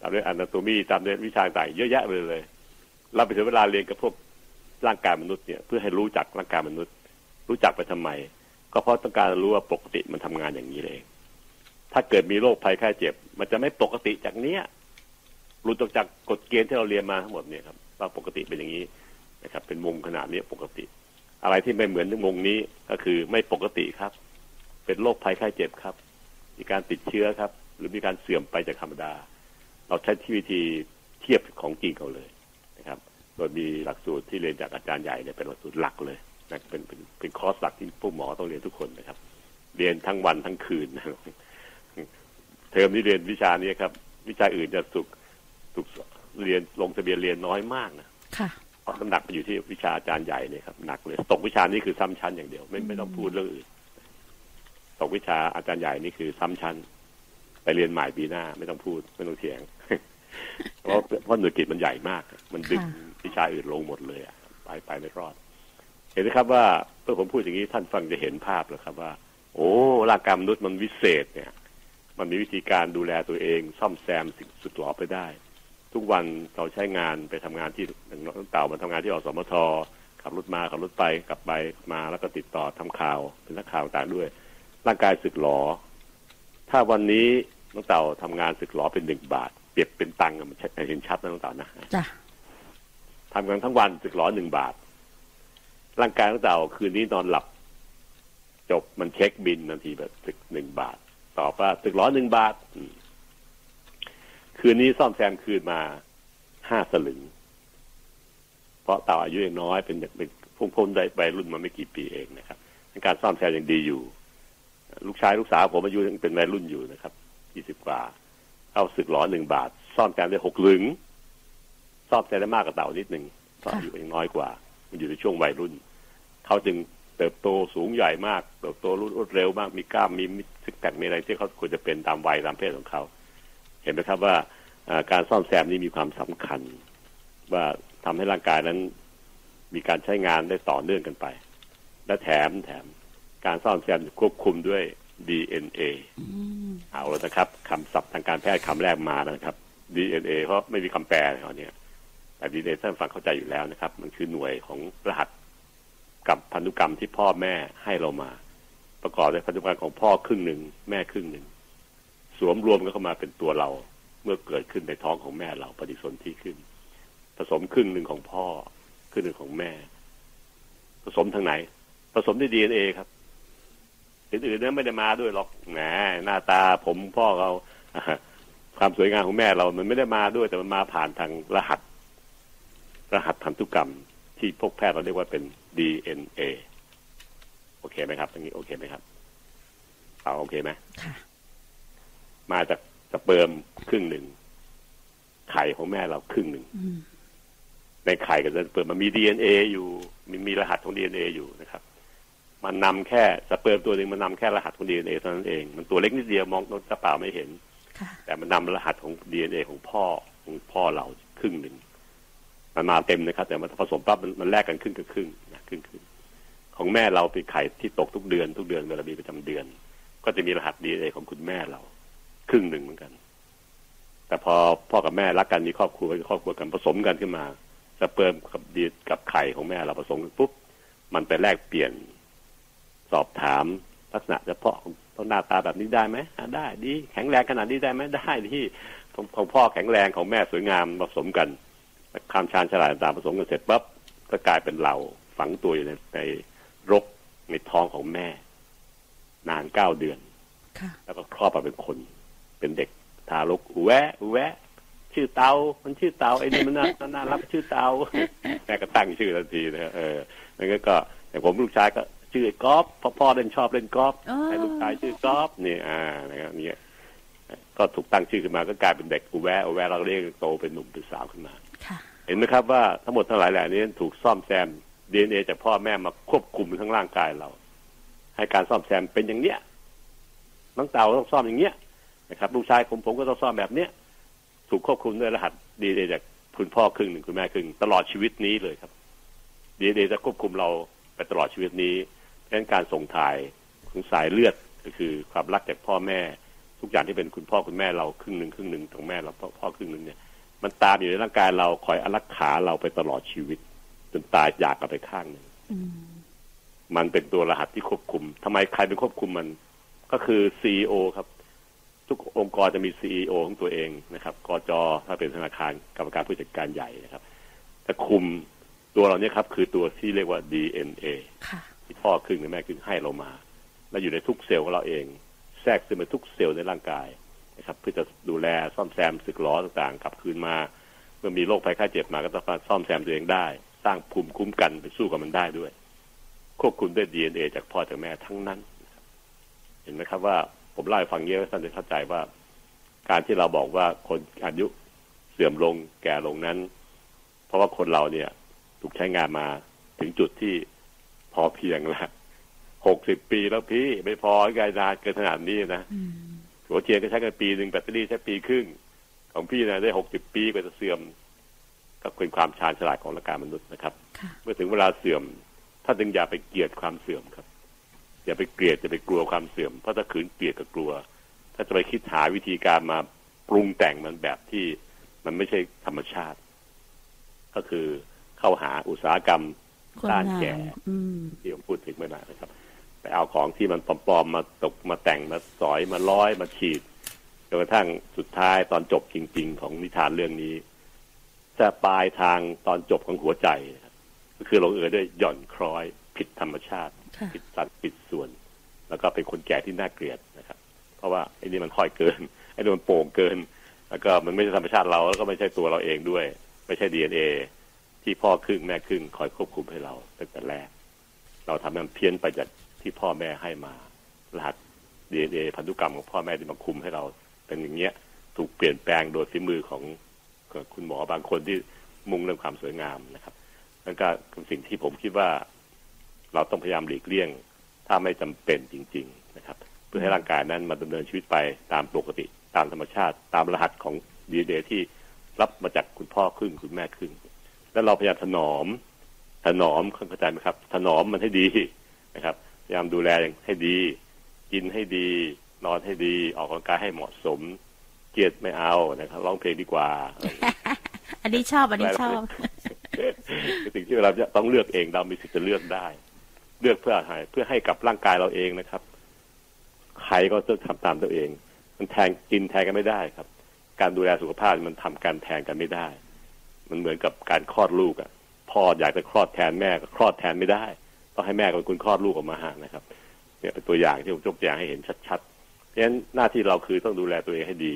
ตามด้วยอนาโตมีตามด้วยวิชาต่างๆเยอะแยะเลยเลยเราไปถึงเวลาเรียนกับพวก ร่างกายมนุษย์เนี่ยเพื่อให้รู้จักร่างกายมนุษย์ รู้จักไปทำไม ก็เพราะต้องการรู้ว่าปกติมันทำงานอย่างนี้เอง ถ้าเกิดมีโรคภัยไข้เจ็บ มันจะไม่ปกติจากเนี้ยหลุดออกจากกฎเกณฑ์ที่เราเรียนมาทั้งหมดเนี่ยครับว่าปกติเป็นอย่างนี้นะครับ เป็นวงขนาดนี้ปกติ อะไรที่ไม่เหมือนวงนี้ก็คือไม่ปกติครับ เป็นโรคภัยไข้เจ็บครับ มีการติดเชื้อครับ หรือมีการเสื่อมไปจากธรรมดา เราใช้ที่วิธีเทียบของจริงเขาเลย โดยมีหลักสูตรที่เรียนจากอาจารย์ใหญ่เนี่ยเป็นหลักสูตรหลักเลยนะเป็นเป็นเป็นคอร์สหลักที่ผู้หมอต้องเรียนทุกคนนะครับ เรียนทั้งวันทั้งคืนนะเทอมนี้เรียนวิชานี้ครับ วิชาอื่นจะสุกสุกเรียนลงทะเบียนเรียนน้อยมากนะ
ค่ะ
เพราะน้ำหนักไปอยู่ที่วิชาอาจารย์ใหญ่เนี่ยครับหนักเลยตกวิชานี้คือซ้ำชั้นอย่างเดียวไม่ไม่ต้องพูดเรื่องอื่นตกวิชาอาจารย์ใหญ่นี่คือซ้ำชั้น ไปเรียนใหม่ปีหน้า ไม่ต้องพูดไม่ต้องเถียงเพราะเพราะหน่วยกิจมันใหญ่มาก มันดึง
ค่ะ
วิชาอื่นลงหมดเลยอะไปไปไม่รอด เห็นไหมครับว่าเมื่อผมพูดอย่างนี้ท่านฟังจะเห็นภาพแล้วครับว่า โอ้ร่างกายมนุษย์มันวิเศษเนี่ย มันมีวิธีการดูแลตัวเอง ซ่อมแซมสิ่งสุดหล่อไปได้ ทุกวันเราใช้งานไปทำงานที่อย่างน้องเต่ามาทำงานที่อสมทขับรถมาขับรถไปกลับไปมาแล้วก็ติดต่อทำข่าวเป็นนักข่าวต่างด้วย ร่างกายสึกหลอ ถ้าวันนี้น้องเต่าทำงานสึกหลอเป็นหนึ่งบาท เปรียบเป็นตังค์อะมันเห็นชัดนะน้องเต่านะ
จ้ะ
ทำงานทั้งวันสึกหลอหนึ่งบาท ร่างกายน้องเต่าคืนนี้นอนหลับ จบมันเช็คบินทันทีแบบสึกหนึ่งบาท ตอบว่าสึกหลอหนึ่งบาท คืนนี้ซ่อมแซมคืนมาห้าสลึง เพราะเต่าอายุยังน้อยเป็นเป็นพุ่งพ้นได้ใบรุ่นมาไม่กี่ปีเองนะครับการซ่อมแซมยังดีอยู่ ลูกชายลูกสาวผมอายุยังเป็นวัยรุ่นอยู่นะครับยี่สิบกว่า เอาสึกหลอหนึ่งบาท ซ่อมแซมได้หกลึง ซ่อมแซมได้มากกว่าเต่านิดหนึ่งเพราะอายุยังน้อยกว่า มันอยู่ในช่วงวัยรุ่น เขาจึงเติบโตสูงใหญ่มาก เติบโตรวดเร็วมากมีกล้ามมีซิกแพคมีอะไรที่เขาควรจะเป็นตามวัยตามเพศของเขา เห็นไหมครับว่าอ่าการซ่อมแซมนี้มีความสำคัญ ว่าทำให้ร่างกายนั้น มีการใช้งานได้ต่อเนื่องกันไป และแถมแถมการซ่อมแซมควบคุมด้วย DNA
อืม
เอาแล้วนะครับคำศัพท์ทางการแพทย์คำแรกมาแล้วนะครับ DNA เพราะไม่มีคำแปลเขาเนี่ย แต่ DNA ท่านฟังเข้าใจอยู่แล้วนะครับ มันคือหน่วยของรหัสกับพันธุกรรมที่พ่อแม่ให้เรามา ประกอบด้วยพันธุกรรมของพ่อครึ่งหนึ่งแม่ครึ่งหนึ่งสวมรวมกันเข้ามาเป็นตัวเรา เมื่อเกิดขึ้นในท้องของแม่เราปฏิสนธิขึ้น ผสมครึ่งหนึ่งของพ่อครึ่งหนึ่งของแม่ ผสมทางไหน ผสมด้วย DNA ครับอื่นๆนั้นไม่ได้มาด้วยหรอกแหมหน้าตาผมพ่อเราความสวยงามของแม่เรา มันไม่ได้มาด้วยแต่มันมาผ่านทางรหัส รหัสพันธุกรรม ที่พวกแพทย์เราเรียกว่าเป็น DNA โอเคไหมครับอย่างนี้โอเคไหมครับเอาโอเคไหม
ค่ะ
มาจากสเปิร์มครึ่งหนึ่งไข่ของแม่เราครึ่งหนึ่ง
อืม
ในไข่กับสเปิร์มมันมี DNA อยู่มีมีรหัสของ DNA อยู่นะครับ มันนำแค่สเปิร์มตัวหนึ่งมันนำแค่รหัสของ DNA เท่านั้นเอง มันตัวเล็กนิดเดียวมองโดนกระเป๋าไม่เห็น
ค่ะ
แต่มันนำรหัสของ DNA ของพ่อของพ่อเราครึ่งหนึ่ง มันมาเต็มนะครับ แต่มันผสมปั๊บมันแลกกันครึ่งกับครึ่งนะครึ่งครึ่งของแม่เราเป็นไข่ที่ตกทุกเดือนทุกเดือนเวลามีประจำเดือน ก็จะมีรหัส DNA ของคุณแม่เรา ครึ่งหนึ่งเหมือนกัน แต่พอพ่อกับแม่รักกันมีครอบครัวมีครอบครัวกันผสมกันขึ้นมาสเปิร์มกับดีกับไข่ของแม่เราผสมกันปุ๊บมันไปแลกเปลี่ยน สอบถามลักษณะเฉพาะของต้องหน้าตาแบบนี้ได้ไหมได้ดีแข็งแรงขนาดนี้ได้ไหมได้ที่ของพ่อแข็งแรงของแม่สวยงามผสมกัน ความชาญฉลาดต่างๆผสมกันเสร็จปั๊บก็กลายเป็นเราฝังตัวอยู่ในในรกในท้องของแม่ นานเก้าเดือน
ค่ะ
แล้วก็คลอดมาเป็นคน เป็นเด็กทารกอูแวะอูแวะ ชื่อเตา มันชื่อเตาไอ้นี่มันน่าน่ารักชื่อเตาแม่ก็ตั้งชื่อทันทีนะเออแล้วก็ก็แต่ผมลูกชายก็ชื่อไอ้กอล์ฟเพราะพ่อเล่นชอบเล่นกอล์ฟ
อ๋อ
ให้ลูกชายชื่อกอล์ฟนี่อ่านะครับเนี่ยก็ถูกตั้งชื่อขึ้นมาก็กลายเป็นเด็กอูแวะอูแวะเราเรียกโตเป็นหนุ่มเป็นสาวขึ้นมา
ค่ะ
เห็นไหมครับว่าทั้งหมดทั้งหลายแหล่นี้ถูกซ่อมแซมดีเอ็นเอจากพ่อแม่มาควบคุมทั้งร่างกายเรา ให้การซ่อมแซมเป็นอย่างเนี้ยน้องเต่าต้องซ่อมอย่างเนี้ยนะครับลูกชายผมผมก็ต้องซ่อมแบบเนี้ยถูกควบคุมด้วยรหัสดีเอ็นเอจากคุณพ่อครึ่งหนึ่งคุณแม่ครึ่งตลอดชีวิตนี้เลยครับดีเอ็นเอจะควบคุมเราไปตลอดชีวิตนี้เพราะฉะนั้นการส่งถ่ายของสายเลือดก็คือความรักจากพ่อแม่ ทุกอย่างที่เป็นคุณพ่อคุณแม่เราครึ่งหนึ่งครึ่งหนึ่งของแม่เราพ่อครึ่งหนึ่งเนี่ย มันตามอยู่ในร่างกายเราคอยอารักขาเราไปตลอดชีวิต จนตายจากกันไปข้างหนึ่ง
อืม
มันเป็นตัวรหัสที่ควบคุมทำไมใครเป็นควบคุมมัน ก็คือซีอครับ ทุกองค์กรจะมีซีอของตัวเองนะครับกจถ้าเป็นธนาคารกรรมการผู้จัดการใหญ่นะครับจะคุมตัวเราเนี่ยครับ คือตัวที่เรียกว่า DNA
ค่ะ
ที่พ่อครึ่งหรือแม่ครึ่งให้เรามา และอยู่ในทุกเซลล์ของเราเอง แทรกซึมไปทุกเซลล์ในร่างกาย นะครับเพื่อจะดูแลซ่อมแซมสึกหรอต่างๆกลับคืนมา เมื่อมีโรคภัยไข้เจ็บมาก็ต้องซ่อมแซมตัวเองได้ สร้างภูมิคุ้มกันไปสู้กับมันได้ด้วย ควบคุมด้วย DNA จากพ่อจากแม่ทั้งนั้น เห็นไหมครับว่าผมเล่าให้ฟังเยอะท่านจะเข้าใจว่า การที่เราบอกว่าคนอายุเสื่อมลงแก่ลงนั้น เพราะว่าคนเราเนี่ย ถูกใช้งานมาถึงจุดที่พอเพียงแล้วหกสิบปีแล้วพี่ไม่พอไงนานเกินขนาดนี้นะ หัวเทียนก็ใช้กันปีหนึ่งแบตเตอรี่ใช้ปีครึ่ง ของพี่นะได้หกสิบปีกว่าจะเสื่อมก็เป็นความชาญฉลาดของร่างกายมนุษย์นะครับ
ค่ะ
เมื่อถึงเวลาเสื่อมถ้าจึงอย่าไปเกลียดความเสื่อมครับ อย่าไปเกลียดอย่าไปกลัวความเสื่อมเพราะถ้าขืนเกลียดกับกลัว ถ้าจะไปคิดหาวิธีการมาปรุงแต่งมันแบบที่มันไม่ใช่ธรรมชาติ ก็คือเข้าหาอุตสาหกรรม
คน
ด้าน
งา
แก่
นอืม
ที่ผมพูดถึงเมื่อนานนะครับ ไปเอาของที่มันปลอมๆมาตกมาแต่งมาสอยมาร้อยมาฉีดจนกระทั่งสุดท้ายตอนจบจริง ๆ ของนิทานเรื่องนี้จะปลายทางตอนจบของหัวใจนะครับก็คือลงเอยด้วยหย่อนคล้อยผิดธรรมชาติ
ค่ะ
ผิดสัดผิดส่วน แล้วก็เป็นคนแก่ที่น่าเกลียดนะครับ เพราะว่าไอ้นี่มันค่อยเกินไอ้นี่มันโป่งเกิน แล้วก็มันไม่ใช่ธรรมชาติเราแล้วก็ไม่ใช่ตัวเราเองด้วย ไม่ใช่ดีเอ็นเอที่พ่อครึ่งแม่ครึ่งคอยควบคุมให้เราตั้งแต่แรก เราทำให้มันเพี้ยนไปจาก ที่พ่อแม่ให้มา รหัสดีเอ็นเอพันธุกรรมของพ่อแม่ที่มาคุมให้เราเป็นอย่างเงี้ย ถูกเปลี่ยนแปลงโดยฝีมือของคุณหมอบางคนที่มุ่งเรื่องความสวยงามนะครับนั่นก็เป็นสิ่งที่ผมคิดว่า เราต้องพยายามหลีกเลี่ยง ถ้าไม่จำเป็นจริง ๆ นะครับ เพื่อให้ร่างกายนั้นมาดำเนินชีวิตไปตามปกติ ตามธรรมชาติ ตามรหัสของดีเอที่รับมาจากคุณพ่อครึ่งคุณแม่ครึ่งแล้วเราพยายามถนอม ถนอมเข้าใจไหมครับ ถนอมมันให้ดีนะครับ พยายามดูแลให้ดี กินให้ดี นอนให้ดี ออกกำลังกายให้เหมาะสม เกลียดไม่เอานะครับร้องเพลงดีกว่า
อันนี้ชอบอันนี้ชอบ
คือสิ่งที่เราจะต้องเลือกเองเรามีสิทธิ์จะเลือกได้ เลือกเพื่อให้เพื่อให้กับร่างกายเราเองนะครับ ใครก็ต้องทำตามตัวเอง มันแทนกินแทนกันไม่ได้ครับ การดูแลสุขภาพมันทำการแทนกันไม่ได้ มันเหมือนกับการคลอดลูกอะ่ะ พ่ออยากจะคลอดแทนแม่ก็คลอดแทนไม่ได้ ต้องให้แม่เป็นคนคลอดลูกออกมาหานะครับเนี่ยเป็นตัวอย่างที่ผมยกตัวอย่างให้เห็นชัดๆ เพราะฉะนั้นหน้าที่เราคือต้องดูแลตัวเองให้ดี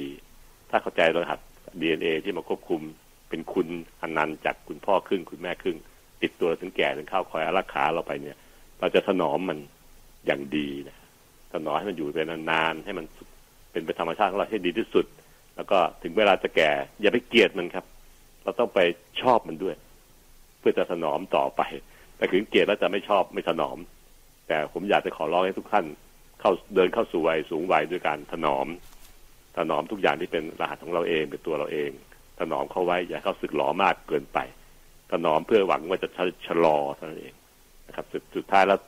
ถ้าเข้าใจรหัส DNA ที่มาควบคุมเป็นคุณอนันต์จากคุณพ่อครึ่งคุณแม่ครึ่ง ติดตัวถึงแก่ถึงเข้าคอยอารักขาเราไปเนี่ย เราจะถนอมมันอย่างดีนะถนอมให้มันอยู่ไปนานๆให้มันเป็นไปธรรมชาติของเราให้ดีที่สุด แล้วก็ถึงเวลาจะแก่ อย่าไปเกลียดมันครับ เราต้องไปชอบมันด้วย เพื่อจะถนอมต่อไป แต่ถึงเกลียดแล้วจะไม่ชอบไม่ถนอม แต่ผมอยากจะขอร้องให้ทุกท่านเข้าเดินเข้าสู่วัยสูงวัยด้วยการถนอม ถนอมทุกอย่างที่เป็นรหัสของเราเองเป็นตัวเราเอง ถนอมเข้าไว้อย่าเข้าสึกหลอมากเกินไป ถนอมเพื่อหวังว่าจะชะลอเท่านั้นเองนะครับสุดสุดท้ายแล้ว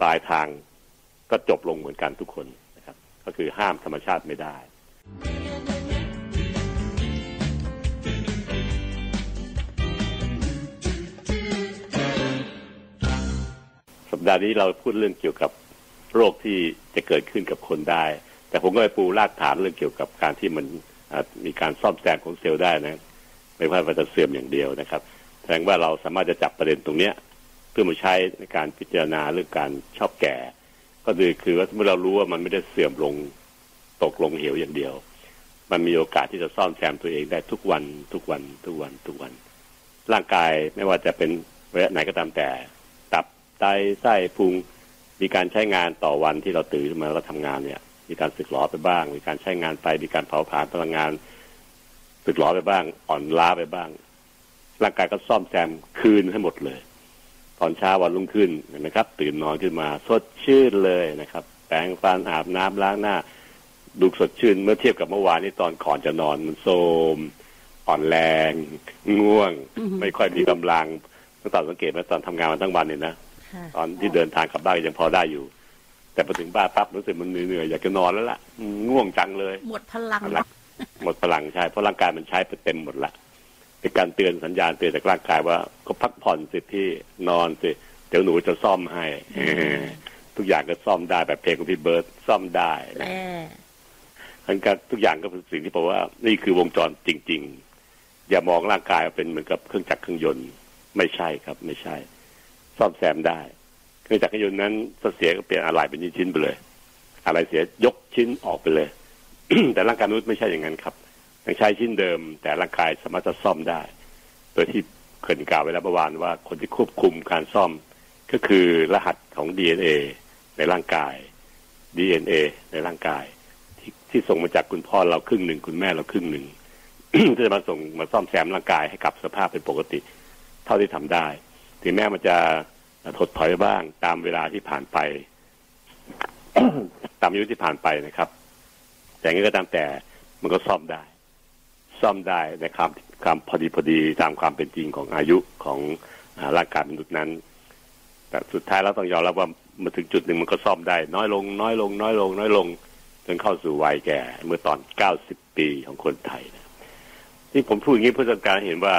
ปลายทางก็จบลงเหมือนกันทุกคนนะครับ ก็คือห้ามธรรมชาติไม่ได้ ปดาห์นี้เราพูดเรื่องเกี่ยวกับโรคที่จะเกิดขึ้นกับคนได้ แต่ผมก็ไปปูรากฐานเรื่องเกี่ยวกับการที่มันมีการซ่อมแซมของเซลล์ได้นะ ไม่ว่ามันจะเสื่อมอย่างเดียวนะครับแสดงว่าเราสามารถจะจับประเด็นตรงเนี้ย เพื่อมาใช้ในการพิจารณาเรื่องการชอบแก่ ก็คือคือว่าเมื่อเรารู้ว่ามันไม่ได้เสื่อมลงตกลงเหวอย่างเดียว มันมีโอกาสที่จะซ่อมแซมตัวเองได้ทุกวันทุกวันทุกวันทุกวัน ร่างกายไม่ว่าจะเป็นระยะไหนก็ตามแต่ ไตไส้พุง มีการใช้งานต่อวันที่เราตื่นขึ้นมาแล้วทำงานเนี่ย มีการสึกหรอไปบ้าง มีการใช้งานไป มีการเผาผลาญพลังงาน สึกหรอไปบ้าง อ่อนล้าไปบ้าง ร่างกายก็ซ่อมแซมคืนให้หมดเลย ตอนเช้าวันรุ่งขึ้นเห็นะครับ ตื่นนอนขึ้นมา สดชื่นเลยนะครับ แปรงฟันอาบน้ำล้างหน้า ดูสดชื่นเมื่อเทียบกับเมื่อวานนี้ตอนก่อนจะนอนมันโทรมอ่อนแรง ง่วง
อือฮึ
ไม่ค่อยมีกำลังตั้งแต่สังเกตไหมตอนทำงานมาทั้งวันเนี่ยนะ
ค่ะ
ตอนที่เดินทางกลับบ้านยังพอได้อยู่ แต่พอถึงบ้านปั๊บรู้สึกมันเหนื่อยๆอยากจะนอนแล้วล่ะอืมง่วงจังเลย
หมดพลัง
หลักหมดพลังใช่เพราะร่างกายมันใช้ไปเต็มหมดละเป็นการเตือนสัญญาณเตือนจากร่างกายว่า ก็พักผ่อนสิที่นอนสิเดี๋ยวหนูจะซ่อมให้ทุกอย่างก็ซ่อมได้แบบเพลงของพี่เบิร์ดซ่อมได้นะ
แม่
ทั้งการทุกอย่างก็เป็นสิ่งที่ผมว่า นี่คือวงจรจริง ๆ อย่ามองร่างกายเป็นเหมือนกับเครื่องจักรเครื่องยนต์ ไม่ใช่ครับ ไม่ใช่ ซ่อมแซมได้เครื่องจักรยานนั้นเสียก็เปลี่ยนอะไรเป็นชิ้นๆไปเลย อะไรเสียยกชิ้นออกไปเลย แต่ร่างกายมนุษย์ไม่ใช่อย่างนั้นครับยังใช้ชิ้นเดิม แต่ร่างกายสามารถจะซ่อมได้ โดยที่เคยกล่าวไว้แล้วเมื่อวานว่าคนที่ควบคุมการซ่อมก็คือรหัสของ DNA ในร่างกาย DNA ในร่างกายทที่ส่งมาจากคุณพ่อเราครึ่งหนึ่งคุณแม่เราครึ่งหนึ่งที่จะมาส่งมาซ่อมแซมร่างกายให้กลับสภาพเป็นปกติ เท่าที่ทำได้ ถึงแม้มันจะถดถอยบ้างตามเวลาที่ผ่านไป ตามอายุที่ผ่านไปนะครับ แต่งั้ก็ตามแต่มันก็ซ่อมได้ ซ่อมได้ในความความพอดีพอดีตามความเป็นจริงของอายุของร่างกายมนุษย์นั้น แต่สุดท้ายเราต้องยอมรับว่ามาถึงจุดหนึ่งมันก็ซ่อมได้ น้อยลง น้อยลง น้อยลง น้อยลงจนเข้าสู่วัยแก่ เมื่อตอน90ปีของคนไทยนะที่ผมพูดอย่างนี้เพื่อต้องการเห็นว่า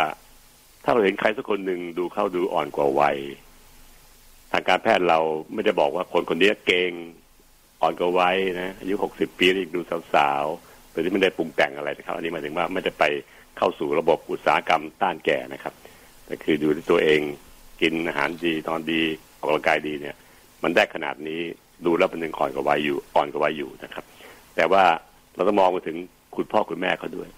ถ้าเราเห็นใครสักคนหนึ่งดูเข้าดูอ่อนกว่าวัย ทางการแพทย์เราไม่ได้บอกว่าคนคนนี้เก่งอ่อนกว่าวัยนะอายุ60ปีนี่ดูสาวๆโดยที่ไม่ได้ปรุงแต่งอะไรนะครับ อันนี้หมายถึงว่าไม่ได้ไปเข้าสู่ระบบอุตสาหกรรมต้านแก่นะครับแต่คือดูที่ตัวเองกินอาหารดีตอนดีออกกำลังกายดีเนี่ย มันได้ขนาดนี้ดูแล้วมันยังอ่อนกว่าวัยอยู่อ่อนกว่าวัยอยู่นะครับ แต่ว่าเราต้องมองไปถึงคุณพ่อคุณแม่เขาด้วย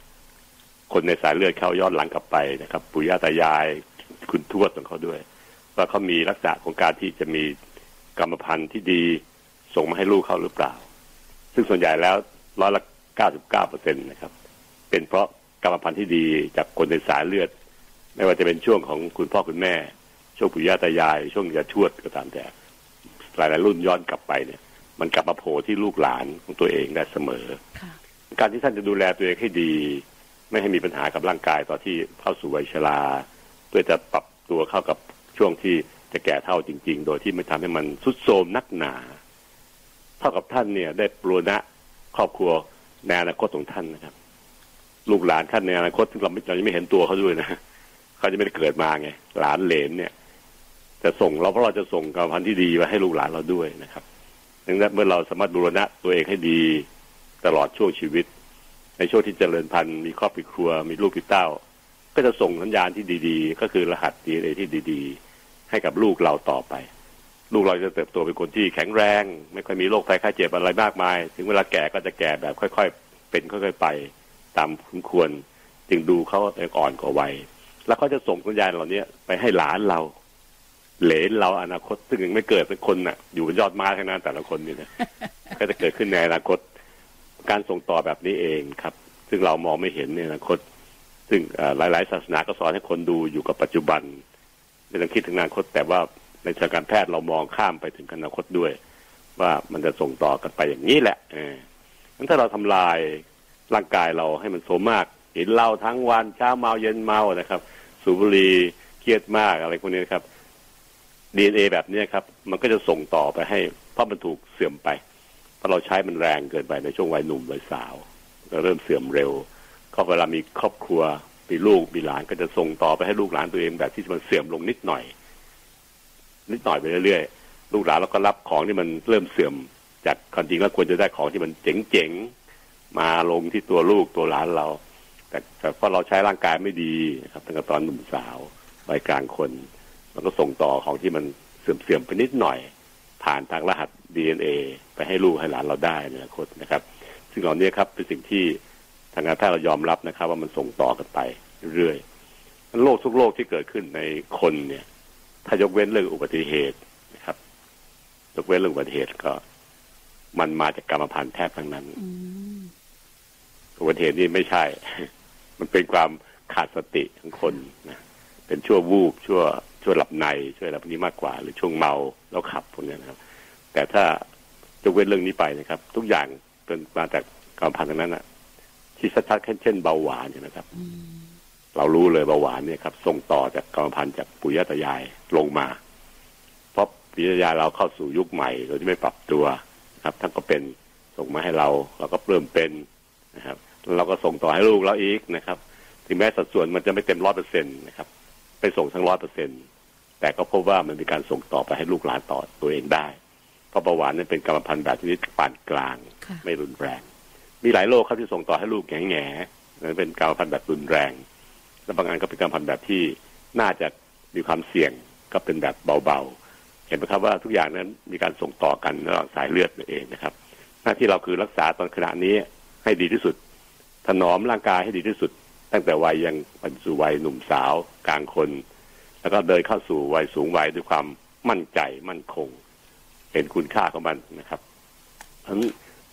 คนในสายเลือดเขาย้อนหลังกลับไปนะครับ ปู่ย่าตายายคุณทวดของเขาด้วย ว่าเขามีลักษณะของการที่จะมีกรรมพันธุ์ที่ดีส่งมาให้ลูกเขาหรือเปล่า ซึ่งส่วนใหญ่แล้วร้อยละเก้าสิบเก้าเปอร์เซ็นตนะครับ เป็นเพราะกรรมพันธุ์ที่ดีจากคนในสายเลือด ไม่ว่าจะเป็นช่วงของคุณพ่อคุณแม่ ช่วงปู่ย่าตายาย ช่วงยาชวดก็ตามแต่หลายๆรุ่นย้อนกลับไปเนี่ย มันกลับมาโผล่ที่ลูกหลานของตัวเองได้เสมอ
ค่ะ
การที่ท่านจะดูแลตัวเองให้ดี ไม่ให้มีปัญหากับร่างกายต่อที่เข้าสู่วัยชรา เพื่อจะปรับตัวเข้ากับช่วงที่จะแก่เท่าจริง ๆ โดยที่ไม่ทำให้มันสุดโทมนักหนา เท่ากับท่านเนี่ย ได้ปรณะครอบครัวในอนาคตของท่านนะครับ ลูกหลานท่านในอนาคตซึ่งเราไม่เรายังไม่เห็นตัวเขาด้วยนะเขาจะไม่ได้เกิดมาไงหลานเหลนเนี่ยจะส่งเราเพราะเราจะส่งกรรมพันธุ์ที่ดีมาให้ลูกหลานเราด้วยนะครับดังนั้นเมื่อเราสามารถบูรณะตัวเองให้ดีตลอดช่วงชีวิต ในช่วงที่เจริญพันธุ์มีครอบมีครัว มีลูกมีเต้า ก็จะส่งสัญญาณที่ดีๆ ก็คือรหัสดีเอที่ดี ๆ ให้กับลูกเราต่อไป ลูกเราจะเติบโตเป็นคนที่แข็งแรง ไม่ค่อยมีโรคภัยไข้เจ็บอะไรมากมาย ถึงเวลาแก่ก็จะแก่แบบค่อย ๆ เป็นค่อยๆไป ตามสมควรจึงดูเขาอ่อนกว่าวัยแล้วเขาจะส่งสัญญาณเหล่านี้ไปให้หลานเราเหลนเราอนาคตซึ่งยังไม่เกิดเป็นคนน่ะ อยู่บนยอดไม้ทั้งนั้นแต่ละคนนี่นะก็จะเกิดขึ้นในอนาคต การส่งต่อแบบนี้เองครับ ซึ่งเรามองไม่เห็นในอนาคต ซึ่งหลาย ๆ ศาสนาก็สอนให้คนดูอยู่กับปัจจุบันไม่ต้องคิดถึงอนาคต แต่ว่าในทางการแพทย์เรามองข้ามไปถึงอนาคตด้วย ว่ามันจะส่งต่อกันไปอย่างนี้แหละเอองั้นถ้าเราทำลายร่างกายเราให้มันโสมมากเห็นเหล้าทั้งวันเช้าเมาเย็นเมานะครับ สูบบุหรี่เครียดมากอะไรพวกนี้นะครับดีเอแบบนี้ครับ มันก็จะส่งต่อไปให้เพราะมันถูกเสื่อมไป ราะเราใช้มันแรงเกินไปในช่วงวัยหนุ่มวัยสาวก็เริ่มเสื่อมเร็ว ก็เวลามีครอบครัวมีลูกมีหลานก็จะส่งต่อไปให้ลูกหลานตัวเองแบบที่มันเสื่อมลงนิดหน่อย นิดหน่อยไปเรื่อยๆลูกหลานเราก็รับของที่มันเริ่มเสื่อม จากความจริงแล้วควรจะได้ของที่มันเจ๋งๆมาลงที่ตัวลูกตัวหลานเรา แต่แต่เพราะเราใช้ร่างกายไม่ดีครับตั้งแต่ตอนหนุ่มสาววัยกลางคน มันก็ส่งต่อของที่มันเสื่อมๆไปนิดหน่อย ผ่านทางรหัส DNA ไปให้ลูกให้หลานเราได้ในอนาคตนะครับ ซึ่งเหล่านี้ครับเป็นสิ่งที่ทางการแพทย์เรายอมรับนะครับ ว่ามันส่งต่อกันไปเรื่อยๆโรคทุกโรคที่เกิดขึ้นในคนเนี่ย ถ้ายกเว้นเรื่องอุบัติเหตุนะครับ ยกเว้นเรื่องอุบัติเหตุก็ มันมาจากกรรมพันธุ์แทบทั้งนั้น
อืม
อุบัติเหตุนี่ไม่ใช่ มันเป็นความขาดสติของคนนะเป็นชั่ววูบชั่ว ชั่วหลับในช่วยอะไรพวกนี้มากกว่า หรือช่วงเมาแล้วขับพวกนี้นะครับ แต่ถ้ายกเว้นเรื่องนี้ไปนะครับ ทุกอย่างเป็นมาจากกรรมพันธุ์ทั้งนั้นอะที่ชัดๆเช่นเบาหวานเนี่ยนะครับ
อืม
เรารู้เลยเบาหวานเนี่ยครับส่งต่อจากกรรมพันธุ์จากปู่ย่าตายายลงมาเพราะปู่ย่าตายายเราเข้าสู่ยุคใหม่โดยที่ไม่ปรับตัวนะครับท่านก็เป็นส่งมาให้เรา เราก็เริ่มเป็นนะครับแล้วเราก็ส่งต่อให้ลูกเราอีกนะครับ ถึงแม้สัดส่วนมันจะไม่เต็มร้อยเปอร์เซ็นต์นะครับ ไปส่งทั้งร้อยเปอร์เซ็นต์ แต่ก็พบว่ามันมีการส่งต่อไปให้ลูกหลานต่อตัวเองได้ เพราะเบาหวานนั้นเป็นกรรมพันธุ์แบบชนิดปานกลาง
ค่ะ
ไม่รุนแรง มีหลายโรคครับที่ส่งต่อให้ลูกแง่แง่ๆนั่นเป็นกรรมพันธุ์แบบรุนแรง และบางอันก็เป็นกรรมพันธุ์แบบที่น่าจะมีความเสี่ยงก็เป็นแบบเบาๆ เห็นไหมครับว่าทุกอย่างนั้นมีการส่งต่อกันระหว่างสายเลือดนั่นเองนะครับ หน้าที่เราคือรักษาตอนขณะนี้ให้ดีที่สุด ถนอมร่างกายให้ดีที่สุด ตั้งแต่วัยยังบรรสู่วัยหนุ่มสาว กลางคน แล้วก็เดินเข้าสู่วัยสูงวัยด้วยความมั่นใจมั่นคง เห็นคุณค่าของมันนะครับเพราะฉะนั้น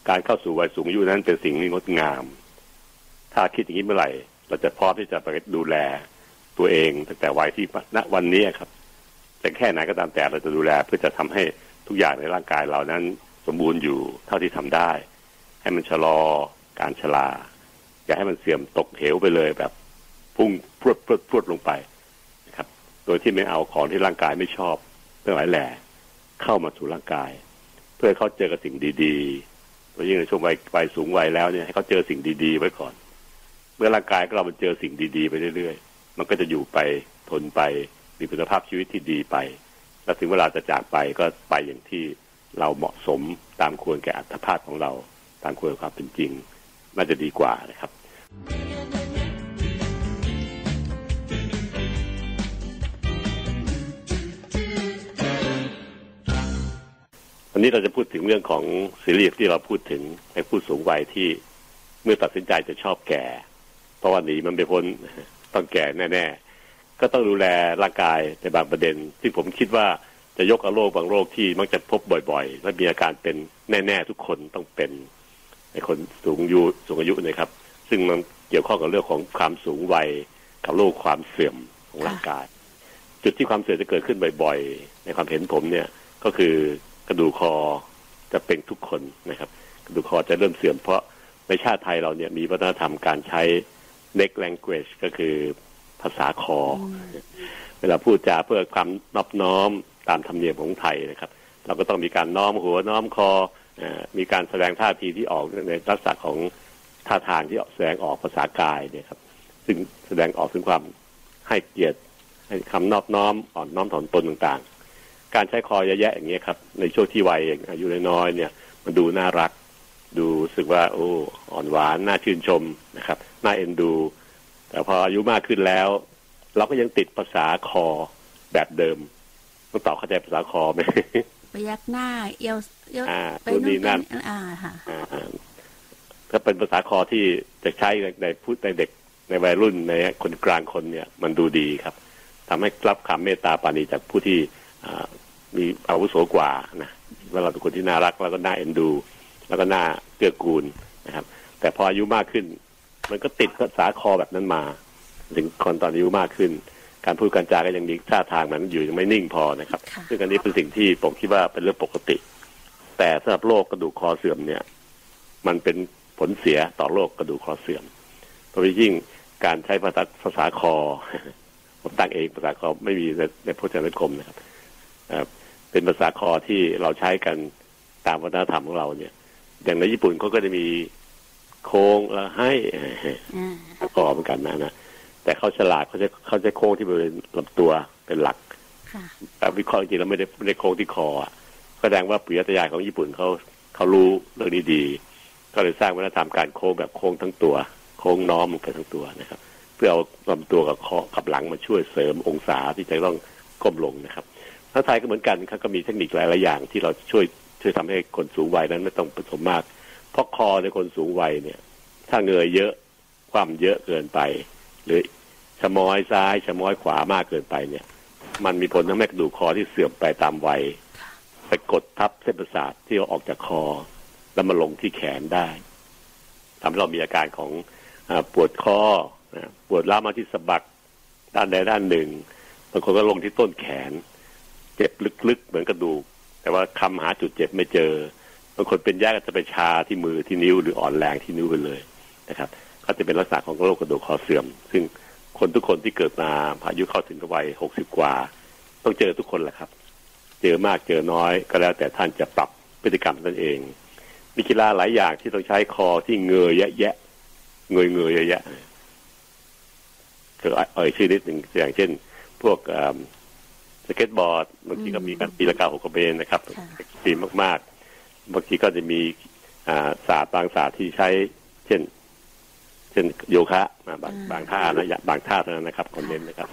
การเข้าสู่วัยสูงอายุนั้นเป็นสิ่งที่งดงาม ถ้าคิดอย่างนี้เมื่อไหร่ เราจะพร้อมที่จะไปดูแลตัวเองตั้งแต่วัยที่ณวันนี้ครับจะแค่ไหนก็ตามแต่เราจะดูแล เพื่อจะทำให้ทุกอย่างในร่างกายเรานั้นสมบูรณ์อยู่เท่าที่ทำได้ ให้มันชะลอการชราอย่าให้มันเสื่อมตกเหวไปเลยแบบ พุ่งพรวดพรวดพรวดลงไป ดยที่ไม่เอาของที่ร่างกายไม่ชอบเรื่องหลายแหล่เข้ามาสู่ร่างกาย เพื่อเขาเจอกับสิ่งดีๆโดยยิ่งในช่วงวัยวัยสูงวัยแล้วเนี่ยให้เขาเจอสิ่งดีๆ ไว้ก่อน เมื่อร่างกายเรามันเจอสิ่งดีๆ ไปเรื่อยๆ มันก็จะอยู่ไปทนไปมีคุณภาพชีวิตที่ดีไป แล้วถึงเวลาจะจากไปก็ไปอย่างที่เราเหมาะสมตามควรแก่อัตภาพของเรา ตามควรความเป็นจริง น่าจะดีกว่านะครับ วันนี้เราจะพูดถึงเรื่องของซีรีส์ที่เราพูดถึงในผู้สูงวัยที่เมื่อตัดสินใจจะชอบแก่ เพราะว่าหนีมันไปพ้นต้องแก่แน่ๆ ก็ต้องดูแลร่างกายในบางประเด็น ที่ผมคิดว่าจะยกเอาโรคบางโรคที่มักจะพบบ่อยๆ และมีอาการเป็นแน่ ๆ ทุกคนต้องเป็นในคนสูงอายุสูงอายุนะครับ ซึ่งมันเกี่ยวข้องกับเรื่องของความสูงวัยกับโรคความเสื่อมของร่างกาย จุดที่ความเสื่อมจะเกิดขึ้นบ่อย ๆ ในความเห็นผมเนี่ยก็คือ กระดูกคอจะเป็นทุกคนนะครับ กระดูกคอจะเริ่มเสื่อมเพราะในชาติไทยเราเนี่ยมีวัฒนธรรมการใช้ neck language ก็คือภาษาคอ เวลาพูดจาเพื่อความนอบน้อมตามธรรมเนียมของไทยนะครับ เราก็ต้องมีการน้อมหัวน้อมคอออมีการแสดงท่าทีที่ออกในลักษณะของท่าทางที่แสดงออกภาษากายเนี่ยครับ ซึ่งแสดงออกถึงความให้เกียรติให้คำนอบน้อมอ่อนน้อมถ่อมตนต่างๆ การใช้คอเยอะแยะอย่างเงี้ยครับ ในช่วงที่วัยอายุน้อยๆเนี่ย มันดูน่ารัก ดูรู้สึกว่า โอ้อ่อนหวานน่าชื่นชมนะครับน่าเอ็นดู แต่พออายุมากขึ้นแล้ว เราก็ยังติดภาษาคอแบบเดิมต้องตอบเข้าใจภาษาคอไหม
ไปยักหน้า เอียวเอียว
อ่า
ไป
นู่นนี่นั่น
ไปอ่าค่ะ
อ่าถ้าเป็นภาษาคอที่จะใช้ในในพูดในเด็กในวัยรุ่นในคนกลางคนเนี่ย มันดูดีครับทำให้รับคำเมตตาปรานีจากผู้ที่อ่า มีอาวุโสกว่านะว่าเราเป็นคนที่น่ารักแล้วก็น่าเอ็นดู แล้วก็น่าเกื้อกูลนะครับ แต่พออายุมากขึ้น มันก็ติดภาษาคอแบบนั้นมา ถึงคนตอนอายุมากขึ้น การพูดการจาก็ยังมีท่าทางมันอยู่ยังไม่นิ่งพอนะครับ
ค่ะ
ซึ่งอันนี้เป็นสิ่งที่ผมคิดว่าเป็นเรื่องปกติ แต่สำหรับโรคกระดูกคอเสื่อมเนี่ย มันเป็นผลเสียต่อโรคกระดูกคอเสื่อมโดยยิ่งการใช้ภาษาภาษาคอผมตั้งเองภาษาคอไม่มีในในพจนานุกรมนะครับ เอ่อเป็นภาษาคอที่เราใช้กันตามวัฒนธรรมของเราเนี่ย อย่างในญี่ปุ่นเขาก็จะมีโค้งแล้วให้
อ่า
คอเหมือนกันนะนะแต่เขาฉลาดเขาจะเขาจะโค้งที่บริเวณลำตัวเป็นหลัก
ค่ะ
แต่วิเคราะห์จริงๆแล้วไม่ได้ไม่ได้โค้งที่คออะแสดงว่าปุยตยายของญี่ปุ่นเขาเขารู้เรื่องนี้ดี ก็เลยสร้างวัฒนธรรมการโค้งแบบโค้งทั้งตัว โค้งน้อมลงไปทั้งตัวนะครับ เพื่อเอาลำตัวกับคอกับหลังมาช่วยเสริมองศาที่จะต้องก้มลงนะครับ ท้าไทยก็เหมือนกันครับก็มีเทคนิคหลายๆอย่าง ที่เราช่วยช่วยทำให้คนสูงวัยนั้นไม่ต้องผสมมาก เพราะคอในคนสูงวัยเนี่ย ถ้าเงยเยอะความเยอะเกินไป หรือชะม้อยซ้ายชะม้อยขวามากเกินไปเนี่ย มันมีผลทำให้กระดูกคอที่เสื่อมไปตามวัยไปกดทับเส้นประสาทที่เอาออกจากคอ แล้วมาลงที่แขนได้ทำให้เรามีอาการของอปวดคอปวดล้าวมาที่สะบักด้านใดด้านหนึ่งบางคนก็ลงที่ต้นแขน เจ็บลึกๆ เหมือนกระดูก แต่ว่าคำหาจุดเจ็บไม่เจอบางคนเป็นยากก็จะไปชาที่มือที่นิ้วหรืออ่อนแรงที่นิ้วไปเลยนะครับ ก็จะเป็นลักษณะของโรคกระดูกคอเสื่อม ซึ่งคนทุกคนที่เกิดมาอายุเข้าถึงวัยหกสิบกว่า ต้องเจอทุกคนแหละครับ เจอมากเจอน้อยก็แล้วแต่ท่านจะปรับพฤติกรรมนั่นเอง มีกีฬาหลายอย่างที่ต้องใช้คอที่เงยแยะแยะเงยเงยแยะๆคือเอ่ยชื่อนิดหนึ่งอย่างเช่น พวกอ สเก็ตบอร์ดบางทีก็มีการตีละกาหกกระเบนนะครับ
ค่ะ
ตีมากๆ บางทีก็จะมีอ่าศาสตร์บางศาสตร์ที่ใช้ เช่น เช่นโยคะอ่าบางบางท่านะอย่าบางท่าเท่านั้นนะครับคอนเน้นนะครับ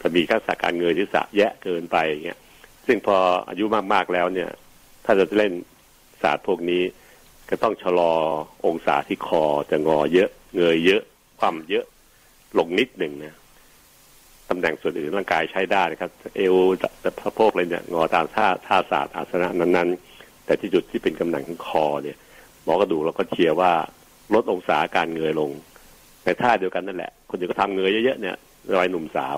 ถ้ามีทักษะการเงยศีรษะแยะเกินไปอย่างเงี้ยซึ่งพออายุมากๆแล้วเนี่ย ถ้าจะเล่นศาสตร์พวกนี้ ก็ต้องชะลอองศาที่คอจะงอเยอะ เงยเยอะ ความเยอะลงนิดหนึ่งนะ ตำแหน่งส่วนอื่นร่างกายใช้ได้นะครับ เอวจะพระโพกอะไรเนี่ยงอตามท่าท่าศาสตร์อาสนะนั้นๆ แต่ที่จุดที่เป็นกำลังของคอเนี่ยหมอกระดูกเราก็เชียร์ว่าลดองศาการเงยลงในท่าเดียวกันนั่นแหละ คนอื่นก็ทำเงยเยอะๆเนี่ยวัยหนุ่มสาว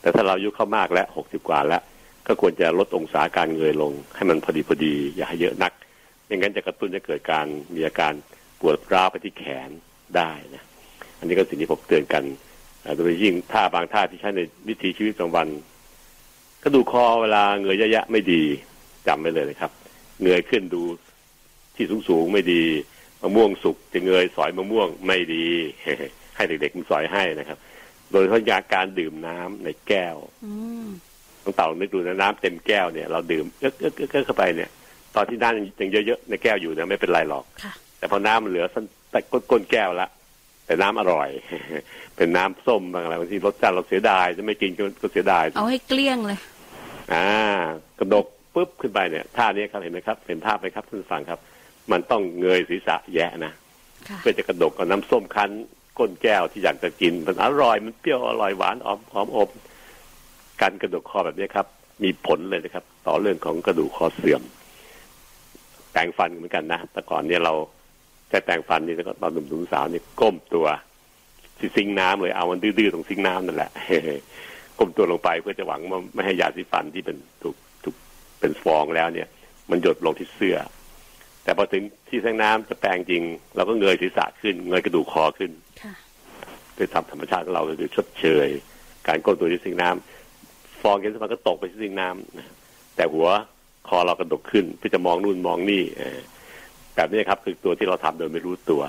แต่ถ้าเราอายุเข้ามากแล้วหกสิบกว่าแล้ว ก็ควรจะลดองศาการเงยลง ให้มันพอดีพอดีอย่าให้เยอะนักไม่งั้นจะกระตุ้นจะเกิดการมีอาการปวดร้าวไปที่แขนได้นะอันนี้ก็สิ่งที่ผมเตือนกัน โดยยิ่งท่าบางท่าที่ใช้ในวิถีชีวิตประจำวันกระดูกคอเวลาเงยเยอะๆไม่ดีจำไว้เลยนะครับเงยขึ้นดูที่สูงๆไม่ดีมะม่วงสุกจะเงยสอยมะม่วงไม่ดี ให้เด็กๆมันสอยให้นะครับ โดยเฉพาะยาการดื่มน้ำในแก้วต้องเต่านึกดูนะน้ำเต็มแก้วเนี่ยเราดื่มเอ๊ะๆเข้าไปเนี่ย ตอนที่น้ำยังเยอะๆในแก้วอยู่เนี่ยไม่เป็นไรหรอกแต่พอน้ำมันเหลือสั้นแต่ก้นแก้วละ แต่น้ำอร่อย เป็นน้ำส้มบางอะไรบางทีรสชาติเราเสียดายจะไม่กินก็เสียดาย
เอาให้เกลี้ยงเลย
อ่ากระดกปุ๊บขึ้นไปเนี่ยท่านี้ครับเห็นไหมครับ เห็นภาพไหมครับท่านฟังครับ มันต้องเงยศีรษะแย่นะเพื่อจะกระดกเอาน้ำส้มคั้นก้นแก้วที่อยากจะกิน มันอร่อยมันเปรี้ยวอร่อยหวานหอมหอมอมการกระดกคอแบบนี้ครับ มีผลเลยนะครับ ต่อเรื่องของกระดูกคอเสื่อมแปรงฟันเหมือนกันนะแต่ก่อนเนี่ยเรา แค่แปรงฟันนี่ก็ตอนหนุ่มๆสาวนี่ก้มตัวที่ซิงน้ำเลยเอามันดื้อๆตรงซิงน้ำนั่นแหละก้มตัวลงไปเพื่อจะหวังว่าไม่ให้ยาสีฟันที่เป็นถูกถูกเป็นฟองแล้วเนี่ย มันหยดลงที่เสื้อ แต่พอถึงที่ซิงน้ำจะแปรงจริงเราก็เงยศีรษะขึ้น เงยกระดูกคอขึ้นด้วยทำธรรมชาติของเราคือชดเชย การก้มตัวที่ซิงน้ำฟองเย็นสมันก็ตกไปที่ซิงน้ำแต่หัวคอเรากระดกขึ้นเพื่อจะมองนู่นมองนี่ แบบนี้ครับ คือตัวที่เราทำโดยไม่รู้ตัว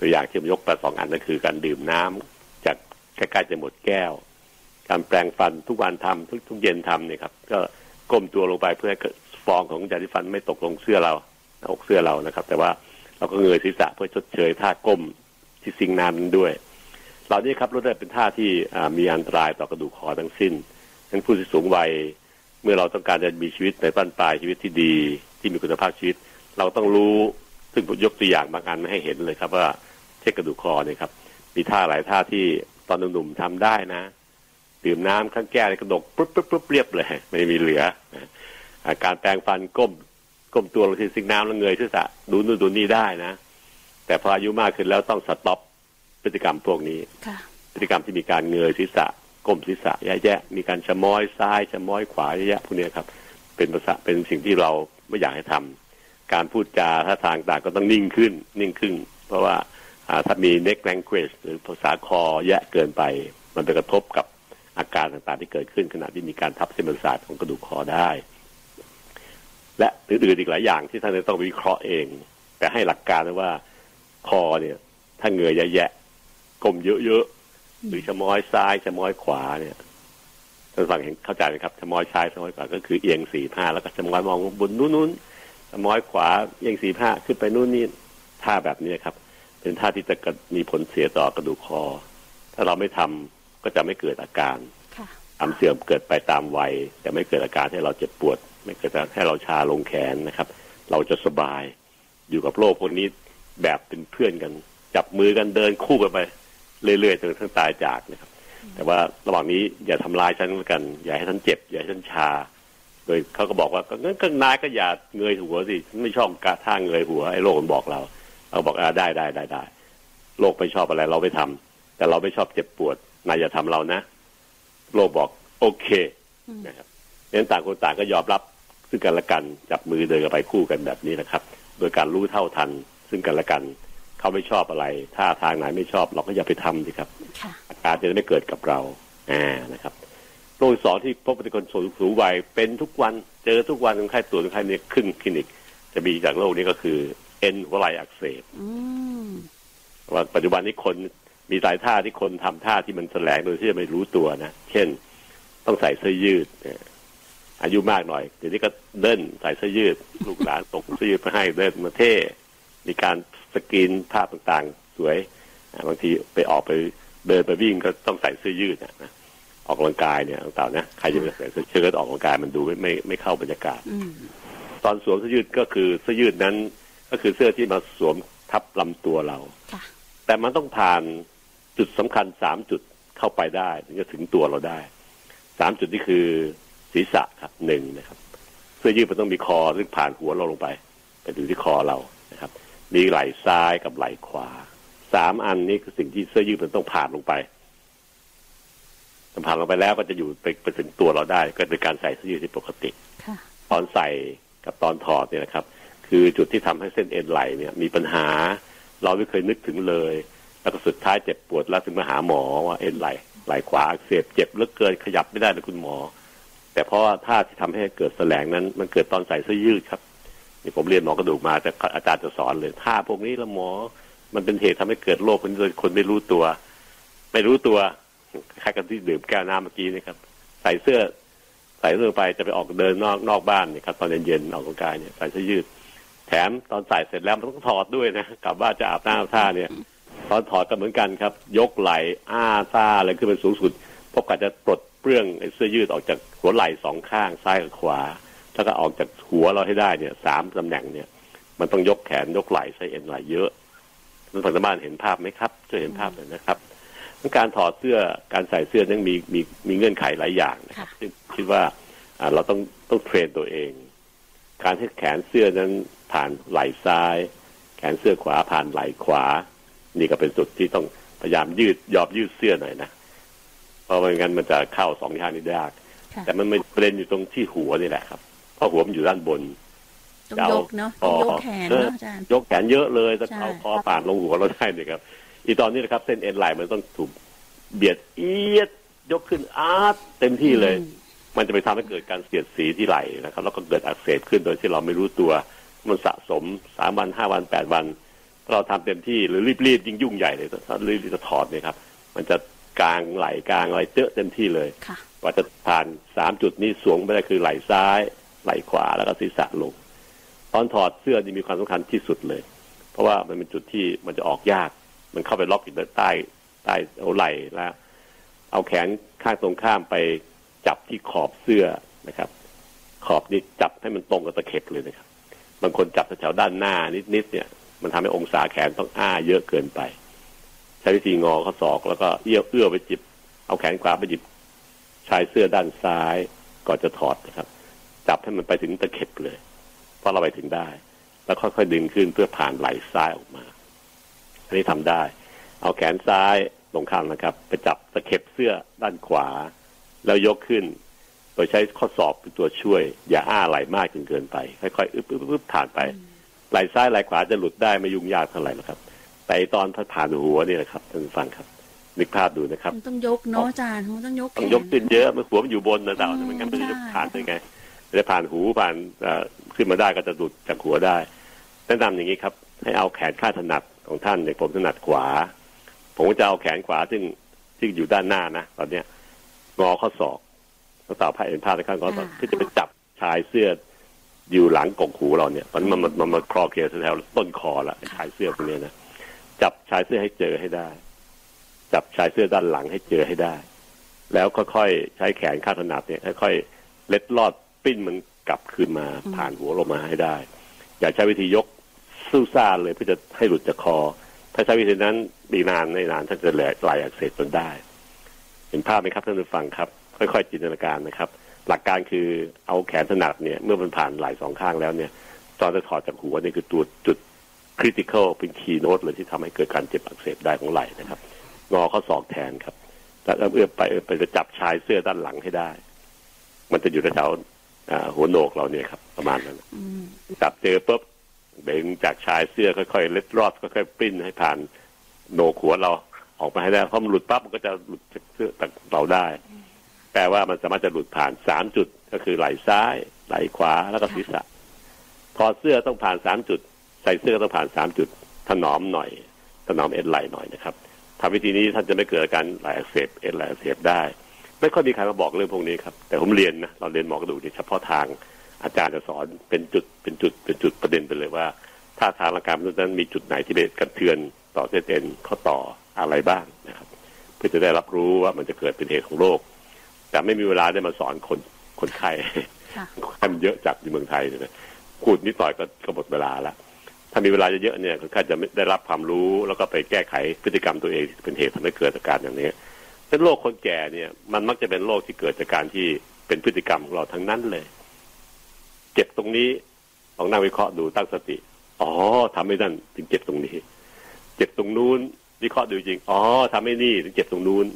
ตัวอย่างที่ผมยกไปสองอันนั่นคือการดื่มน้ำจากใกล้ๆจะหมดแก้ว การแปรงฟันทุกวันทำทุกทุกเย็นทำเนี่ยครับ ก็ก้มตัวลงไปเพื่อให้ฟองของยาสีฟันไม่ตกลงเสื้อเราอกเสื้อเรานะครับ แต่ว่าเราก็เงยศีรษะเพื่อชดเชยท่าก้มที่ซิงน้ำนั้นด้วยเหล่านี้ครับรู้ได้เป็นท่าที่มีอันตรายต่อกระดูกคอทั้งสิ้น ทั้งผู้ที่สูงวัย เมื่อเราต้องการจะมีชีวิตในบ้านปลายชีวิตที่ดี ที่มีคุณภาพชีวิต เราต้องรู้ซึ่งผมยกตัวอย่างบางอันไม่ให้เห็นเลยครับ ว่าเช็คกระดูกคอเนี่ยครับ มีท่าหลายท่าที่ตอนหนุ่มๆทำได้นะ ดื่มน้ำข้างแก้วกระดกปุ๊บปุ๊บปุ๊บเรียบเลย ไม่มีเหลือการแปรงฟันก้มก้มตัวลงที่ซิงน้ำแล้วเงยที่สะดูนู่นดูนี่ได้นะ แต่พออายุมากขึ้นแล้วต้องสต็อปพฤติกรรมพวกนี้พฤติกรรมที่มีการเงยศีรษะก้มศีรษะแย่ๆมีการชะม้อยซ้ายชะม้อยขวาแย่ๆพวกนี้ครับ เป็นภาษาเป็นสิ่งที่เราไม่อยากให้ทำ การพูดจาท่าทางต่างก็ต้องนิ่งขึ้น นิ่งขึ้น เพราะว่าถ้ามี neck language หรือภาษาคอแยะเกินไป มันไปกระทบกับอาการต่างๆที่เกิดขึ้นขณะที่มีการทับเส้นประสาทของกระดูกคอได้ และอื่นๆอีกหลายอย่างที่ท่านจะต้องวิเคราะห์เอง แต่ให้หลักการว่าคอเนี่ย ถ้าเงยแยะกลมเยอะๆหรือชะม้อยซ้ายชะม้อยขวาเนี่ยท่านฟังเห็นเข้าใจไหมครับชะม้อยซ้ายชะม้อยขวาก็คือเอียงสี่ผ้าแล้วก็ชะม้อยมองบนนู้น ม้อยขวาเอียงสี่ผ้าขึ้นไปนู่นนี่ท่าแบบนี้ครับ เป็นท่าที่จะมีผลเสียต่อกระดูกคอ ถ้าเราไม่ทำก็จะไม่เกิดอาการทำเสื่อมเกิดไปตามวัยแต่ไม่เกิดอาการให้เราเจ็บปวด ไม่เกิดให้เราชาลงแขนนะครับ เราจะสบายอยู่กับโรคพวกนี้แบบเป็นเพื่อนกัน จับมือกันเดินคู่กันไป เรื่อยๆจนทั้งตายจากนะครับ แต่ว่าระหว่างนี้อย่าทำลายฉันกัน อย่าให้ฉันเจ็บ อย่าให้ฉันชา โดยเขาก็บอกว่างั้นก็นายก็อย่าเงยหัวสิไม่ชอบกาท่าเงยหัวไอ้โลกมันบอกเราเราบอกอ่าได้ได้ได้ได้โลกไม่ชอบอะไรเราไม่ทำแต่เราไม่ชอบเจ็บปวดนายอย่าทำเรานะ โลกบอกโอเคนะครับนั้นต่างคนต่างก็ยอมรับซึ่งกันและกันจับมือเดินกันไปคู่กันแบบนี้นะครับ โดยการรู้เท่าทัน ซึ่งกันและกันเขาไม่ชอบอะไร ถ้าทางไหนไม่ชอบ เราก็อย่าไปทำสิครับอาการจะไม่เกิดกับเราอ่านะครับ โรคสองที่พบในคนสูงสูงวัยเป็นทุกวันเจอทุกวันคนไข้ตรวจคนไข้เนี่ยขึ้นคลินิก จะมีจากโรคนี้ก็คือเอ็นหัวไหล่อักเสบว่าปัจจุบันนี้คนมีหลายท่าที่คนทำท่าที่มันแสลงโดยที่ไม่รู้ตัวนะ เช่น ต้องใส่เสื้อยืดอายุมากหน่อยเดี๋ยวนี้ก็เดินใส่เสื้อยืด ลูกหลานตกเสื้อยืดไปให้เดินมาเท่ มีการสกรีนภาพต่างๆ สวยบางทีไปออกไปเดินไปวิ่งก็ต้องใส่เสื้อยืดนะ ออกกำลังกายเนี่ยต่างๆนะใครจะไปใส่เสื้อเชิ้ตออกกำลังกายมันดูไม่ไม่ไม่เข้าบรรยากาศ
อืม
ตอนสวมเสื้อยืดก็คือเสื้อยืดนั้น ก็คือเสื้อที่มาสวมทับลำตัวเรา
ค่ะ
แต่มันต้องผ่านจุดสำคัญสามจุดเข้าไปได้ ถึงจะถึงตัวเราได้สามจุดนี่คือศีรษะครับหนึ่งนะครับเสื้อยืดมันต้องมีคอซึ่งผ่านหัวเราลงไปไปถึงที่คอเรานะครับ มีไหล่ซ้ายกับไหล่ขวาสามอันนี้คือสิ่งที่เสื้อยืดมันต้องผ่านลงไปมัน ผ่านลงไปแล้วก็จะอยู่ไปไปถึงตัวเราได้ ก็เป็นการใส่เสื้อยืดที่ปกติ
ค่ะ
ตอนใส่กับตอนถอดเนี่ยนะครับ คือจุดที่ทำให้เส้นเอ็นไหลเนี่ย มีปัญหา เราไม่เคยนึกถึงเลย แล้วก็สุดท้ายเจ็บปวดแล้วถึงมาหาหมอว่าเอ็นไหลไหลขวาอักเสบเจ็บเหลือเกินขยับไม่ได้เลยคุณหมอ แต่เพราะว่าท่าที่ทำให้เกิดแสลงนั้น มันเกิดตอนใส่เสื้อยืดครับนี่ผมเรียนหมอกระดูกมาแต่อาจารย์จะสอนเลยท่าพวกนี้แล้วหมอ มันเป็นเหตุทำให้เกิดโรคนี้โดยคนไม่รู้ตัว ไม่รู้ตัว คล้ายกันที่ดื่มแก้วน้ำเมื่อกี้นะครับ ใส่เสื้อ ใส่เสื้อไปจะไปออกเดินนอกนอกบ้านเนี่ยครับตอนเย็นๆออกกำลังกายเนี่ยใส่เสื้อยืด แถมตอนใส่เสร็จแล้วมันต้องถอดด้วยนะกลับบ้านจะอาบน้ำอาบท่าเนี่ย ตอนถอดก็เหมือนกันครับ ยกไหล่อ้าซ่าอะไรขึ้นไปสูงสุดเพราะกว่าจะปลดเปลื้องเสื้อยืดออกจากหัวไหล่สองข้างซ้ายกับขวาแล้วก็ออกจากหัวเราให้ได้เนี่ยสามตำแหน่งเนี่ยมันต้องยกแขนยกไหล่ใช้เอ็นไหล่เยอะท่านผู้ชมบ้านเห็นภาพไหมครับช่วยเห็นภาพหน่อยนะครับ การถอดเสื้อการใส่เสื้อนั้นมีมีมีเงื่อนไขหลายอย่างนะครับ
ค่ะ
ซึ่งคิดว่าอ่าเราต้องต้องเทรนตัวเอง การที่แขนเสื้อนั้นผ่านไหล่ซ้าย แขนเสื้อขวาผ่านไหล่ขวา นี่ก็เป็นจุดที่ต้องพยายามยืดยอบยืดเสื้อหน่อยนะเพราะไม่งั้นมันจะเข้าสองอย่างนี้ยาก
ค่ะ
แต่มันไม่ประเด็นอยู่ตรงที่หัวนี่แหละครับเพราะหัวมันอยู่ด้านบน
ต้องยกเนาะต้องยกแขนเนาะอาจารย์
ยกแขนเยอะเลยจะ
ใช่
เอาคอผ่านลงหัวเราได้เนี่ยครับ อีตอนนี้นะครับ เส้นเอ็นไหล่มันต้องถูกเบียดเอียดยกขึ้นอาร์ตเต็มที่เลย
อืม
มันจะไปทำให้เกิดการเสียดสีที่ไหล่นะครับ แล้วก็เกิดอักเสบขึ้นโดยที่เราไม่รู้ตัว มันสะสมสามวันห้าวันแปดวันถ้าเราทำเต็มที่หรือรีบๆยิ่งยุ่งใหญ่เลยถ้ารีบๆจะถอดเนี่ยครับ มันจะกลางไหล่กลางอะไรเจอะเต็มที่เลย
ค่ะ
กว่าจะผ่านสามจุดนี้สวงไม่ได้คือไหล่ซ้าย ไหล่ขวาแล้วก็ศีรษะลงตอนถอดเสื้อนี่มีความสำคัญที่สุดเลย เพราะว่ามันเป็นจุดที่มันจะออกยาก มันเข้าไปล็อกอยู่ใต้ใต้เอาไหล่แล้ว เอาแขนข้างตรงข้ามไปจับที่ขอบเสื้อนะครับ ขอบนี่จับให้มันตรงกับตะเข็บเลยนะครับ บางคนจับแถวด้านหน้านิดๆเนี่ย มันทำให้องศาแขนต้องอ้าเยอะเกินไป ใช้วิธีงอข้อศอกแล้วก็เอื้อเอื้อไปจิบ เอาแขนขวาไปหยิบชายเสื้อด้านซ้ายก่อนจะถอดนะครับ จับให้มันไปถึงตะเข็บเลย เพราะเราไปถึงได้ แล้วค่อยๆดึงขึ้นเพื่อผ่านไหล่ซ้ายออกมา อันนี้ทำได้ เอาแขนซ้ายตรงข้ามนะครับ ไปจับตะเข็บเสื้อด้านขวา แล้วยกขึ้น โดยใช้ข้อศอกเป็นตัวช่วย อย่าอ้าไหล่มากจนเกินไป ค่อยๆอึบอึบอึบผ่านไปไหล่ซ้ายไหล่ขวาจะหลุดได้ไม่ยุ่งยากเท่าไหร่หรอกครับ แต่ไอ้ตอนผ่านหัวนี่แหละครับท่านผู้ฟังครับนึกภาพดูนะครับ
มันต้องยกเนาะอาจารย์มันต้องยกแข
ต้อง
น
ยกขึ้นเยอะมันหัวมันอยู่บนนะดาว
อืม
มันงั้นมันจะ
ใช่
ผ่านได้ไงจะผ่านหูผ่านเอ่อขึ้นมาได้ก็จะหลุดจากหัวได้แนะนำอย่างนี้ครับ ให้เอาแขนข้างถนัด ของท่านเนี่ยผมถนัดขวา ผมก็จะเอาแขนขวาซึ่งซึ่งอยู่ด้านหน้านะตอนเนี้ยงอข้อศอกแล้วต่อผ้าเอ็นผ้าในข้างข้อศอกที่จะไปจับชายเสื้ออยู่หลังกกหูเราเนี่ยมันมันมันมันคลอเคลียร์แถวต้นคอละไอ้ชายเสื้อพวกเนี้ยนะจับชายเสื้อให้เจอให้ได้ จับชายเสื้อด้านหลังให้เจอให้ได้ แล้วค่อยๆใช้แขนข้างถนัดเนี่ยค่อยๆเล็ดลอดปิ้นมันกลับคืนมาผ่านหัวลงมาให้ได้ อย่าใช้วิธียก สู้ซ่าเลยเพื่อจะให้หลุดจากคอ ถ้าใช้วิธีนั้นดีนานไม่นานท่านจะไหลอักเสบจนได้ เห็นภาพไหมครับท่านผู้ฟังครับ ค่อยๆจินตนาการนะครับ หลักการคือเอาแขนถนัดเนี่ย เมื่อมันผ่านไหล่สองข้างแล้วเนี่ย ตอนจะถอดจากหัวนี่คือตัวจุดคริติคอลเป็นคีย์โน้ตเลยที่ทำให้เกิดการเจ็บอักเสบได้ของไหล่นะครับ งอข้อศอกแทนครับแล้วเอื้อมไปเอื้อมไปจะจับชายเสื้อด้านหลังให้ได้ มันจะอยู่แถวๆอ่าหัวโหนกเราเนี่ยครับ ประมาณนั้น
อืม
จับเจอปุ๊บ เบ่งจากชายเสื้อค่อยๆเล็ดรอดค่อยๆปริ้นให้ผ่านโหนกหัวเราออกมาให้ได้พราะมันหลุดปั๊บมันก็จะหลุดจากเสื้อจากเราได้ แปลว่ามันสามารถจะหลุดผ่านสามจุดก็คือไหล่ซ้ายไหล่ขวาแล้วก็ศีรษะ พอเสื้อต้องผ่านสามจุด ใส่เสื้อต้องผ่านสามจุด ถนอมหน่อย ถนอมเอ็นไหล่หน่อยนะครับทำวิธีนี้ท่านจะไม่เกิดอาการไหลอักเสบเอ็นไหลอักเสบได้ ไม่ค่อยมีใครมาบอกเรื่องพวกนี้ครับแต่ผมเรียนนะเราเรียนหมอกระดูกเนี่ยเฉพาะทาง อาจารย์จะสอนเป็นจุดเป็นจุดเป็นจุดประเด็นไปเลยว่า ถ้าทางร่างกายมนุษย์นั้นมีจุดไหนที่เป็นกระเทือนต่อเส้นเอ็นข้อต่ออะไรบ้างนะครับเพื่อจะได้รับรู้ว่ามันจะเกิดเป็นเหตุของโรคแต่ไม่มีเวลาได้มาสอนคนคนไข้
ค่ะ
คนไข้มันเยอะจากในเมืองไทยเนี่ยนะพูดนิดหน่อยก็ก็หมดเวลาละถ้ามีเวลาเยอะๆเนี่ยคนไข้จะไม่ได้รับความรู้แล้วก็ไปแก้ไขพฤติกรรมตัวเองที่เป็นเหตุทำให้เกิดอาการอย่างนี้เป็นโรคคนแก่เนี่ย มันมักจะเป็นโรคที่เกิดจากการที่เป็นพฤติกรรมของเราทั้งนั้นเลย เจ็บตรงนี้ลองนั่งวิเคราะห์ดูตั้งสติ อ๋อทำให้นั่นถึงเจ็บตรงนี้ เจ็บตรงนู้น วิเคราะห์ดูจริง อ๋อทำให้นี่ถึงเจ็บตรงนู้น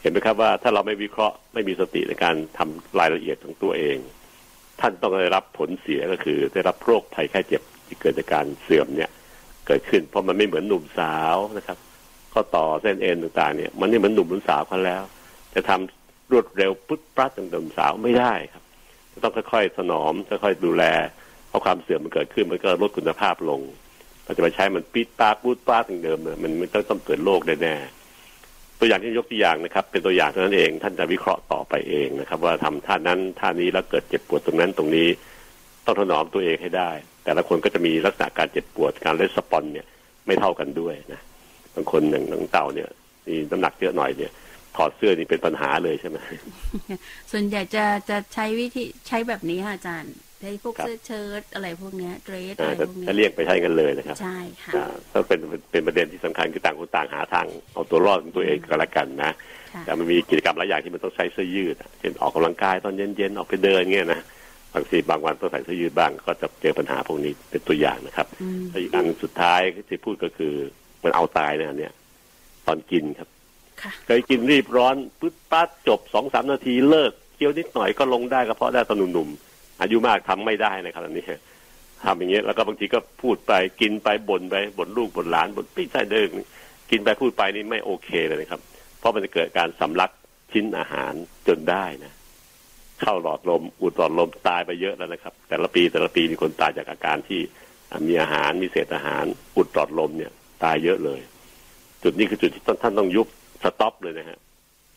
เห็นไหมครับว่าถ้าเราไม่วิเคราะห์ไม่มีสติในการทำรายละเอียดของตัวเอง ท่านต้องได้รับผลเสียก็คือ ได้รับโรคภัยไข้เจ็บที่เกิดจากการเสื่อมเนี่ย เกิดขึ้น เพราะมันไม่เหมือนหนุ่มสาวนะครับข้อต่อเส้นเอ็นต่างๆเนี่ย มันไม่เหมือนหนุ่มหรือสาวกันแล้ว จะทำรวดเร็วปุ๊บปรัดอย่างหนุ่มสาวไม่ได้ครับ ต้องค่อยๆถนอมค่อยๆดูแลเพราะความเสื่อมมันเกิดขึ้นมันก็ลดคุณภาพลงเราจะไปใช้มันปิดปากพูดปากอย่างเดิมเนี่ยมันไม่ต้องต้องเกิดโรคแน่ๆตัวอย่างที่ยกตัวอย่างนะครับ เป็นตัวอย่างเท่านั้นเอง ท่านจะวิเคราะห์ต่อไปเองนะครับ ว่าทำท่านั้นท่านี้แล้วเกิดเจ็บปวดตรงนั้นตรงนี้ ต้องถนอมตัวเองให้ได้ แต่ละคนก็จะมีลักษณะการเจ็บปวดการเลสปอนเนี่ยไม่เท่ากันด้วยนะบางคนอย่างหนังเต่าเนี่ยมีน้ำหนักเยอะหน่อยเนี่ย ถอดเสื้อนี่เป็นปัญหาเลยใช่ไหม
ส่วนใหญ่จะจะใช้วิธีใช้แบบนี้ค่ะอาจารย์ใช้พวก
ครับ
เสื้อเชิ้ตอะไรพวกเนี้ยเดรส
อ่า
อะไร
จะ
พวกเนี้
จะ
ย
เรียกไปใช้กันเลยนะครับ
ใช่ค่ะ
อ่าก็เป็นเป็นประเด็นที่สำคัญคือต่างคนต่างหาทางเอาตัวรอดของตัวเองก็แล้วกันนะ
ค่ะ
แต่มันมีกิจกรรมหลายอย่างที่มันต้องใช้เสื้อยืดอะเช่นออกกำลังกายตอนเย็นๆออกไปเดินเงี้ยนะบางทีบางวันต้องใส่เสื้อยืดบ้าง ก็จะเจอปัญหาพวกนี้เป็นตัวอย่างนะครับ
อืม
แล้วอีกอันสุดท้ายที่พูดก็คือมันเอาตายนะอันเนี่ยตอนกินครับ
ค่ะ
เคยกินรีบร้อนปึ๊ดปั๊ดจบสองสามนาทีเลิกเคี้ยวนิดหน่อยก็ลงได้ก็เพราะได้ตอนหนุ่มๆอายุมากทำไม่ได้นะครับอันนี้ทำอย่างเงี้ยแล้วก็บางทีก็พูดไปกินไปบ่นไปบ่นลูกบ่นหลานบ่นปี้ใส่เดิงกินไปพูดไปนี่ไม่โอเคเลยนะครับ เพราะมันจะเกิดการสำลักชิ้นอาหารจนได้นะ เข้าหลอดลมอุดหลอดลมตายไปเยอะแล้วนะครับ แต่ละปีแต่ละปีมีคนตายจากอาการที่มีอาหารมีเศษอาหาร อุดหลอดลมเนี่ย ตายเยอะเลย จุดนี้คือจุดที่ท่านต้องยุบ สต็อปเลยนะฮะ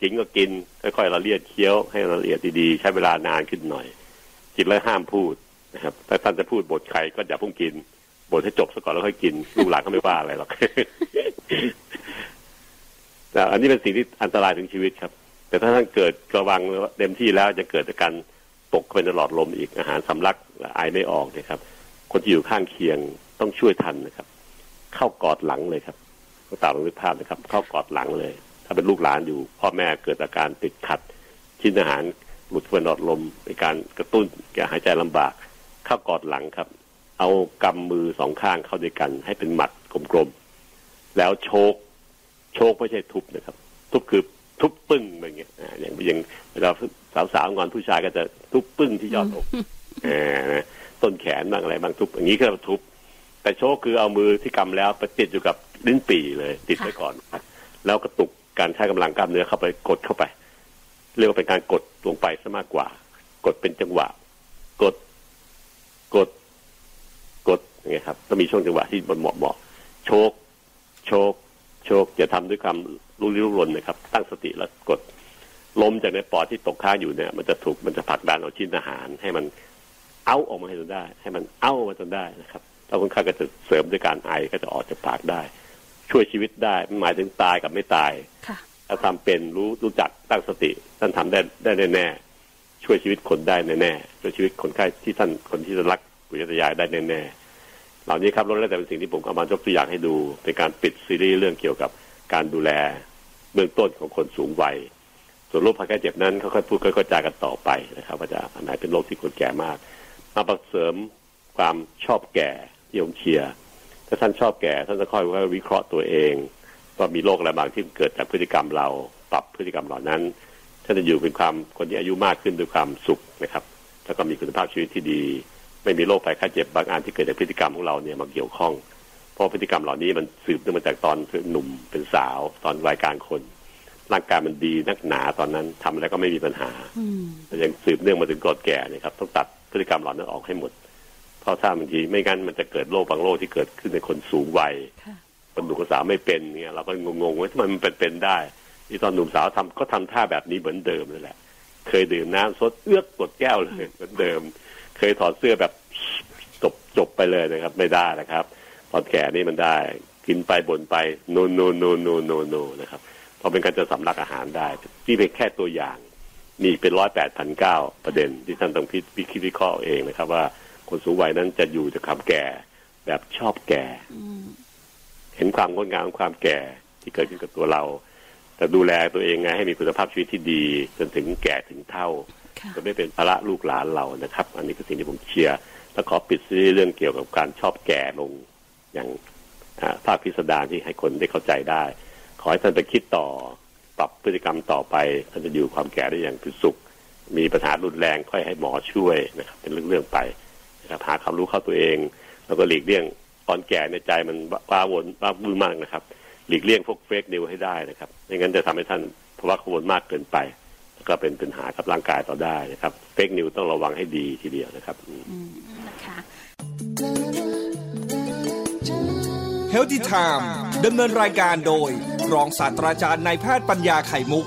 กินก็กินค่อยๆละเลียดเคี้ยวให้ละเอียดดีๆ ใช้เวลานานขึ้นหน่อย กินแล้วห้ามพูดนะครับถ้าท่านจะพูดบทใครก็อย่าพิ่งกินบทให้จบซะก่อนแล้วค่อยกินลูกหลานก็ไม่ว่าอะไรหรอกแต่อันนี้เป็นสิ่งที่อันตรายถึงชีวิตครับ แต่ถ้าท่านเกิดระวังเต็มที่แล้วจะเกิดจากการตกเปในหลอดลมอีกอาหารสำลักลไอไม่ออกนะครับ คนที่อยู่ข้างเคียงต้องช่วยทันนะครับ เข้ากอดหลังเลยครับตามรูปภาพนะครับ เข้ากอดหลังเลย ถ้าเป็นลูกหลานอยู่ พ่อแม่เกิดอาการติดขัด ชิ้นอาหารหลุดเข้าไปในหลอดลมเป็นการกระตุ้นแก่หายใจลำบาก เข้ากอดหลังครับ เอากำมือสองข้างเข้าด้วยกัน ให้เป็นหมัดกลมๆแล้วโชกโชกไม่ใช่ทุบนะครับ ทุบคือทุบปึ้งอะไรเงี้ยอ่าอย่างอย่างเวลาสาวๆงอนผู้ชายก็จะทุบปึ้งที่ยอดอกอ่านะต้นแขนบ้างอะไรบ้างทุบอย่างนี้ก็เรียกว่าทุบ แต่โชกคือเอามือที่กำแล้วไปติดอยู่กับลิ้นปี่เลย ติดไว้ก่อนครับแล้วกระตุก การใช้กำลังกล้ามเนื้อเข้าไปกดเข้าไป เรียกว่าเป็นการกดลงไปซะมากกว่า กดเป็นจังหวะ กด กด กดอย่างเงี้ยครับต้องมีช่วงจังหวะที่มันเหมาะเหมาะๆโชกโชกโชคอย่าทำด้วยความรู้ริ้วรนนะครับ ตั้งสติแล้วกดลมจากในปอดที่ตกค้างอยู่เนี่ย มันจะถูกมันจะผลักดันเอาชิ้นอาหาร ให้มันเอาออกมาให้จนได้ ให้มันเอามาจนได้นะครับแล้วคนไข้ก็จะเสริมด้วยการไอก็จะออกจากปากได้ ช่วยชีวิตได้มันหมายถึงตายกับไม่ตาย
ค่ะ
ถ้าทำเป็นรู้รู้จักตั้งสติท่านทำได้ได้แน่ๆช่วยชีวิตคนได้แน่ๆช่วยชีวิตคนไข้ที่ท่านคนที่จะรักปุยตยายได้แน่ๆเหล่านี้ครับล้วนแล้วแต่เป็นสิ่งที่ผมเอามายกตัวอย่างให้ดูเป็นการปิดซีรีส์เรื่องเกี่ยวกับการดูแลเบื้องต้นของคนสูงวัยส่วนโรคภัยไข้เจ็บนั้นค่อยๆพูดค่อยๆจากันต่อไปนะครับว่าจะอันไหนเป็นโรคที่คนแก่มากมาประเสริมความชอบแก่ที่ผมเชียร์ ถ้าท่านชอบแก่ท่านจะค่อยๆวิเคราะห์ตัวเองว่ามีโรคอะไรบางที่เกิดจากพฤติกรรมเราปรับพฤติกรรมเหล่านั้นท่านจะอยู่เป็นความคนที่อายุมากขึ้นด้วยความสุขนะครับแล้วก็มีคุณภาพชีวิตที่ดี ไม่มีโรคภัยไข้เจ็บบางอันที่เกิดจากพฤติกรรมของเราเนี่ยมาเกี่ยวข้อง เพราะพฤติกรรมเหล่านี้มันสืบเนื่องมาจากตอนเป็นหนุ่มเป็นสาวตอนวัยกลางคน ร่างกายมันดีนักหนาตอนนั้นทำอะไรก็ไม่มีปัญหา
อืม
แต่ยังสืบเนื่องมาถึงก่อนแก่เนี่ยครับต้องตัดพฤติกรรมเหล่านั้นออกให้หมด เพราะถ้าบางทีไม่งั้นมันจะเกิดโรคบางโรคที่เกิดขึ้นในคนสูงวัย
ค่ะ
คนหนุ่มคนสาวไม่เป็นเนี่ยเราก็งงๆว่าทำไมมันเป็นเป็นได้ที่ตอนหนุ่มสาวทำก็ทำท่าแบบนี้เหมือนเดิมเลยแหละ เคยดื่มน้ำซดเอื้อกกดแก้วเลยเหมือนเดิม เคยถอดเสื้อแบบจบจบไปเลยนะครับ ไม่ได้นะครับตอนแก่นี่มันได้ กินไปบ่นไปโนโนโนโนโนโนนะครับเพราะเป็นการจะสำลักอาหารได้ที่เป็นแค่ตัวอย่างมีเป็นร้อยแปดพันเก้าประเด็นที่ท่านต้องพิวิคิดวิเคราะห์เองนะครับว่า คนสูงวัยนั้นจะอยู่จากความแก่ แบบชอบแก่
อืม
เห็นความงดงามของความแก่ที่เกิดขึ้นกับตัวเรา แต่ดูแลตัวเองไงให้มีคุณภาพชีวิตที่ดี จนถึงแก่ถึงเท่า
ค่ะ
จะไม่เป็นภาระลูกหลานเรานะครับ อันนี้คือสิ่งที่ผมเชียร์แล้วขอปิดซีรีส์เรื่องเกี่ยวกับการชอบแก่ลงอย่างอ่าภาพพิสดารที่ให้คนได้เข้าใจได้ ขอให้ท่านไปคิดต่อปรับพฤติกรรมต่อไปท่านจะอยู่ความแก่ได้อย่างเป็นสุข มีปัญหารุนแรงค่อยให้หมอช่วยนะครับ เป็นเรื่องๆไป นะครับหาความรู้เข้าตัวเอง แล้วก็หลีกเลี่ยงตอนแก่ในใจมันว้าวนว้าวุ่นมากนะครับ หลีกเลี่ยงพวกเฟกนิวให้ได้นะครับไม่งั้นจะทำให้ท่านภาวะกังวลมากเกินไปแล้วก็เป็นปัญหากับร่างกายต่อได้นะครับเฟกนิวต้องระวังให้ดีทีเดียวนะครับอืม
อืมนะคะ
Healthy Time ดำเนินรายการโดย รองศาสตราจารย์นายแพทย์ปัญญาไข่มุก